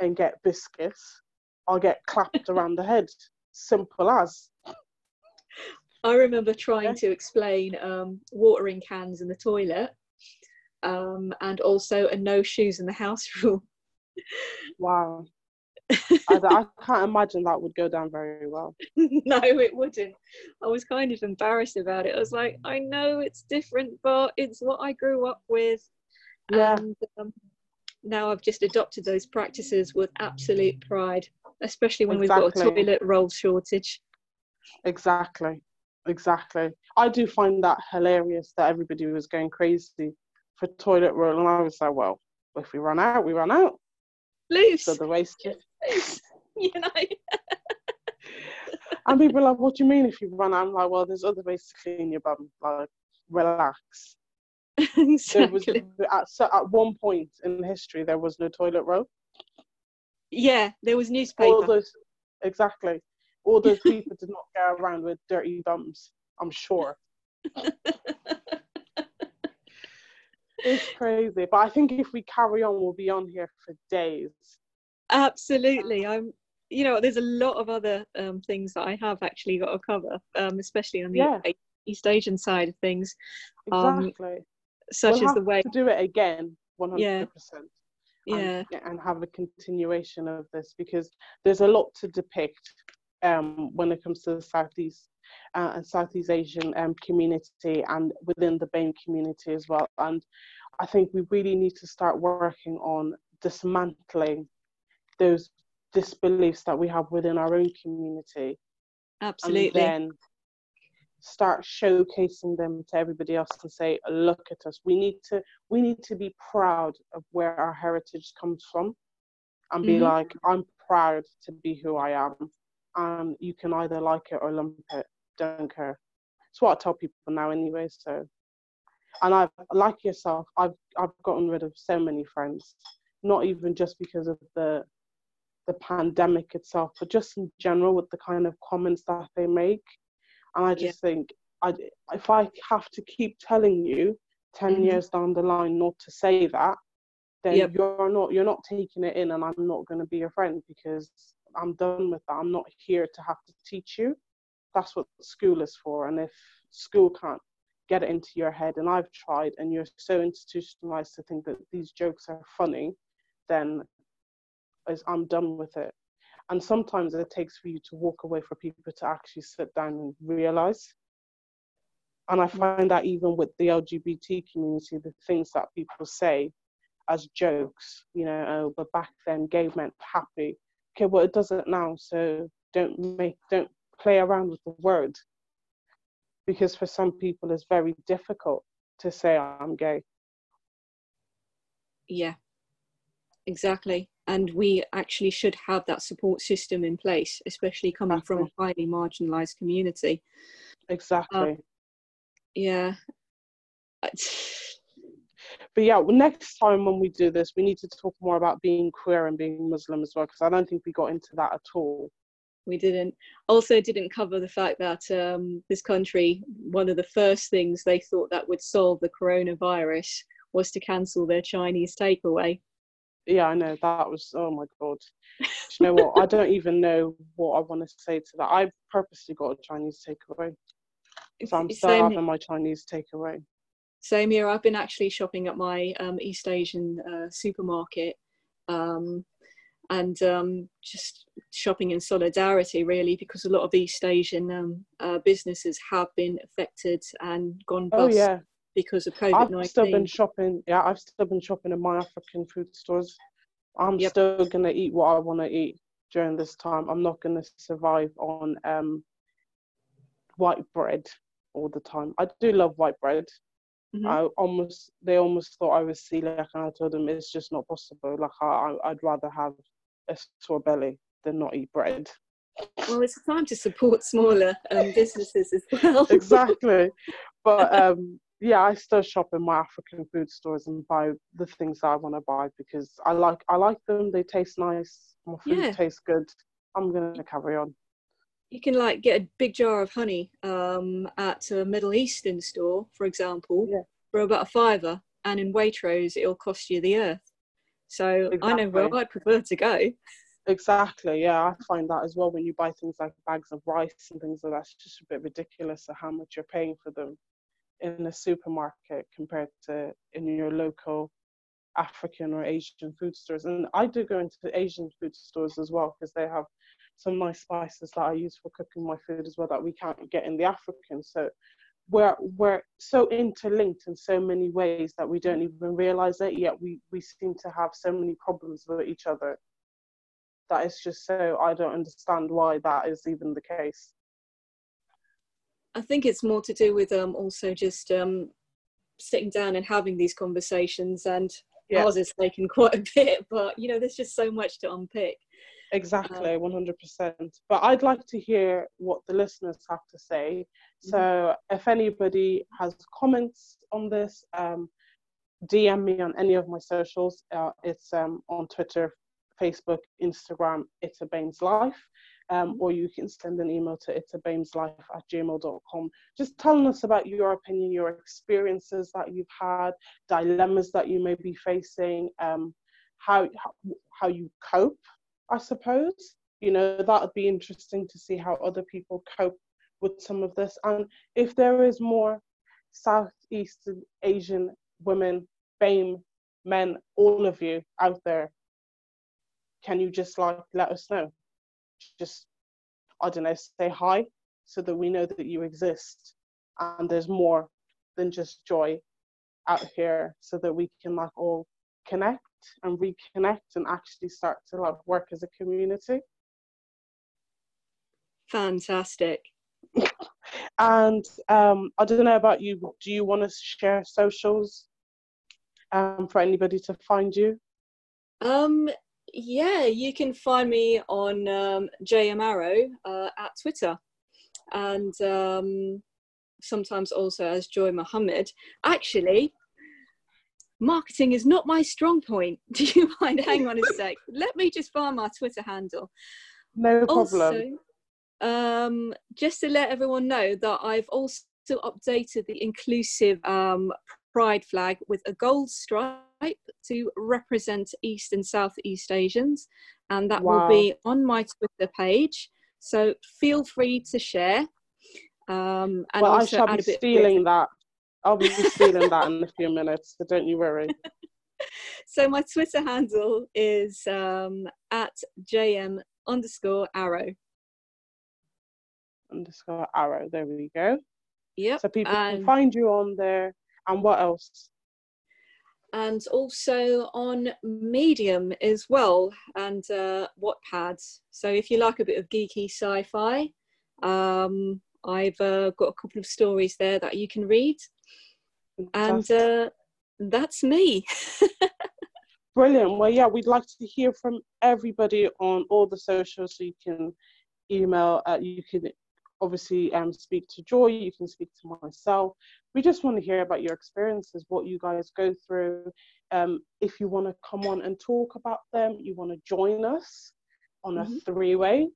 and get biscuits. I'll get clapped around the head. Simple as. I remember trying to explain um, watering cans in the toilet um, and also a no shoes in the house rule. Wow. I, I, can't imagine that would go down very well. no, it wouldn't. I was kind of embarrassed about it. I was like, I know it's different, but it's what I grew up with. Yeah. And um, now I've just adopted those practices with absolute pride, especially when exactly. we've got a toilet roll shortage. Exactly. Exactly. I do find that hilarious that everybody was going crazy for toilet roll, and I was like, well, if we run out, we run out. Loose. So the waste. kit you know. and people are like, what do you mean if you run out? I'm like, well, there's other ways to clean your bum. Like, relax. exactly. Was, at, so at one point in history, there was no toilet roll. Yeah, there was newspaper. All those, exactly. All those people did not go around with dirty bums, I'm sure. It's crazy. But I think if we carry on, we'll be on here for days. Absolutely. I'm you know, there's a lot of other um, things that I have actually got to cover, um, especially on the yeah. East Asian side of things. Um, exactly. such we'll as the way to do it again, one hundred percent. Yeah. And have a continuation of this because there's a lot to depict um, when it comes to the Southeast uh, and Southeast Asian um, community and within the BAME community as well. And I think we really need to start working on dismantling those disbeliefs that we have within our own community. Absolutely. And then start showcasing them to everybody else and say, look at us. We need to we need to be proud of where our heritage comes from and be mm-hmm. like, I'm proud to be who I am. And you can either like it or lump it. Don't care. It's what I tell people now anyway, so and I've like yourself, I've I've gotten rid of so many friends, not even just because of the the pandemic itself, but just in general with the kind of comments that they make. And I just yeah. think I if I have to keep telling you 10 mm-hmm. years down the line not to say that, then yep. you're not you're not taking it in and I'm not gonna be your friend because I'm done with that. I'm not here to have to teach you. That's what school is for. And if school can't get it into your head and I've tried and you're so institutionalized to think that these jokes are funny, then I'm done with it. And sometimes it takes for you to walk away for people to actually sit down and realize. And I find that even with the LGBT community, the things that people say as jokes, you know, oh, but back then gay meant happy. Okay, well, it doesn't now, so don't make, don't play around with the word because for some people it's very difficult to say I'm gay. Yeah, exactly. And we actually should have that support system in place, especially coming exactly. from a highly marginalized community. Exactly. Um, yeah. But yeah, next time when we do this, we need to talk more about being queer and being Muslim as well, because I don't think we got into that at all. We didn't. Also, didn't cover the fact that um, this country, one of the first things they thought that would solve the coronavirus was to cancel their Chinese takeaway. Yeah, I know that was. Oh my god! Do you know what? I don't even know what I want to say to that. I purposely got a Chinese takeaway, so I'm still Same- having my Chinese takeaway. Same here. I've been actually shopping at my um, East Asian uh, supermarket um, and um, just shopping in solidarity, really, because a lot of East Asian um, uh, businesses have been affected and gone Oh bust yeah, because of covid-19 I've still been shopping. Yeah, I've still been shopping in my African food stores. I'm Yep. still gonna eat what I want to eat during this time. I'm not gonna survive on um white bread all the time. I do love white bread. Mhm. I almost they almost thought I was celiac, and I told them it's just not possible. Like I I'd rather have a sore belly than not eat bread. Well, it's time to support smaller um, businesses as well. exactly. But um, yeah, I still shop in my African food stores and buy the things I want to buy because I like I like them. They taste nice. My food Yeah. tastes good. I'm gonna carry on. you can like get a big jar of honey um, at a Middle Eastern store, for example, Yeah. for about a fiver, and in Waitrose it'll cost you the earth. So I know where I'd prefer to go. Exactly. Yeah, I find that as well when you buy things like bags of rice and things like that. It's just a bit ridiculous of how much you're paying for them in a supermarket compared to in your local African or Asian food stores. And I do go into Asian food stores as well because they have some nice spices that I use for cooking my food as well that we can't get in the African. So we're we're so interlinked in so many ways that we don't even realize it. Yet we we seem to have so many problems with each other. That is just so I don't understand why that is even the case. I think it's more to do with um, also just um, sitting down and having these conversations, and Yeah. ours is taken quite a bit, but you know, there's just so much to unpick. Exactly, one hundred percent. But I'd like to hear what the listeners have to say. So if anybody has comments on this, um, DM me on any of my socials. Uh, it's um, on Twitter, Facebook, Instagram. It's a Baines Life. Um, or you can send an email to it's Baines Life at gmail.com. Just telling us about your opinion, your experiences that you've had, dilemmas that you may be facing, um, how how you cope I suppose. You know, that would be interesting to see how other people cope with some of this. And if there is more Southeast Asian women, BAME, men, all of you out there, can you just like let us know? Just, I don't know, say hi so that we know that you exist and there's more than just joy out here so that we can like all connect and reconnect and actually start to like work as a community. Fantastic. And um, I don't know about you. Do you want to share socials um, for anybody to find you? Um, yeah, you can find me on um, JM Arrow uh, at Twitter, and um, sometimes also as Joy Mohammed. Actually, marketing is not my strong point. Do you mind? Hang on a sec. Let me just find my Twitter handle. No problem. Also, um, just to let everyone know that I've also updated the inclusive um, pride flag with a gold stripe to represent East and Southeast Asians, and that Wow. will be on my Twitter page. So feel free to share. Um, and well, I shall be a bit of stealing that. I'll be stealing that in a few minutes, so don't you worry. So my Twitter handle is um, at jm underscore arrow. Underscore arrow. There we go. Yep. So people can find you on there. And what else? and also on Medium as well and uh, Wattpad. So if you like a bit of geeky sci-fi, um, I've uh, got a couple of stories there that you can read, and uh, that's me. Brilliant. Well, yeah, we'd like to hear from everybody on all the socials. So you can email, uh, you can obviously um, speak to Joy, you can speak to myself. We just want to hear about your experiences, what you guys go through. Um, if you want to come on and talk about them, you want to join us on a Mhm. three way,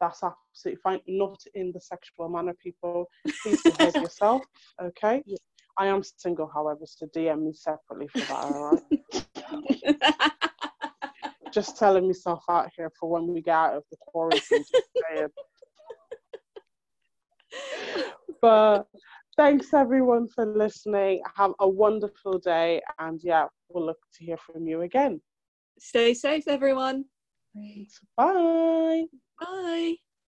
that's absolutely fine. Not in the sexual manner, people. Please behave yourself, okay? Yeah. I am single, however, so DM me separately for that, all right? Just telling myself out here for when we get out of the quarantine. but thanks everyone for listening. Have a wonderful day, and yeah, we'll look to hear from you again. Stay safe, everyone. Thanks. Bye. Bye.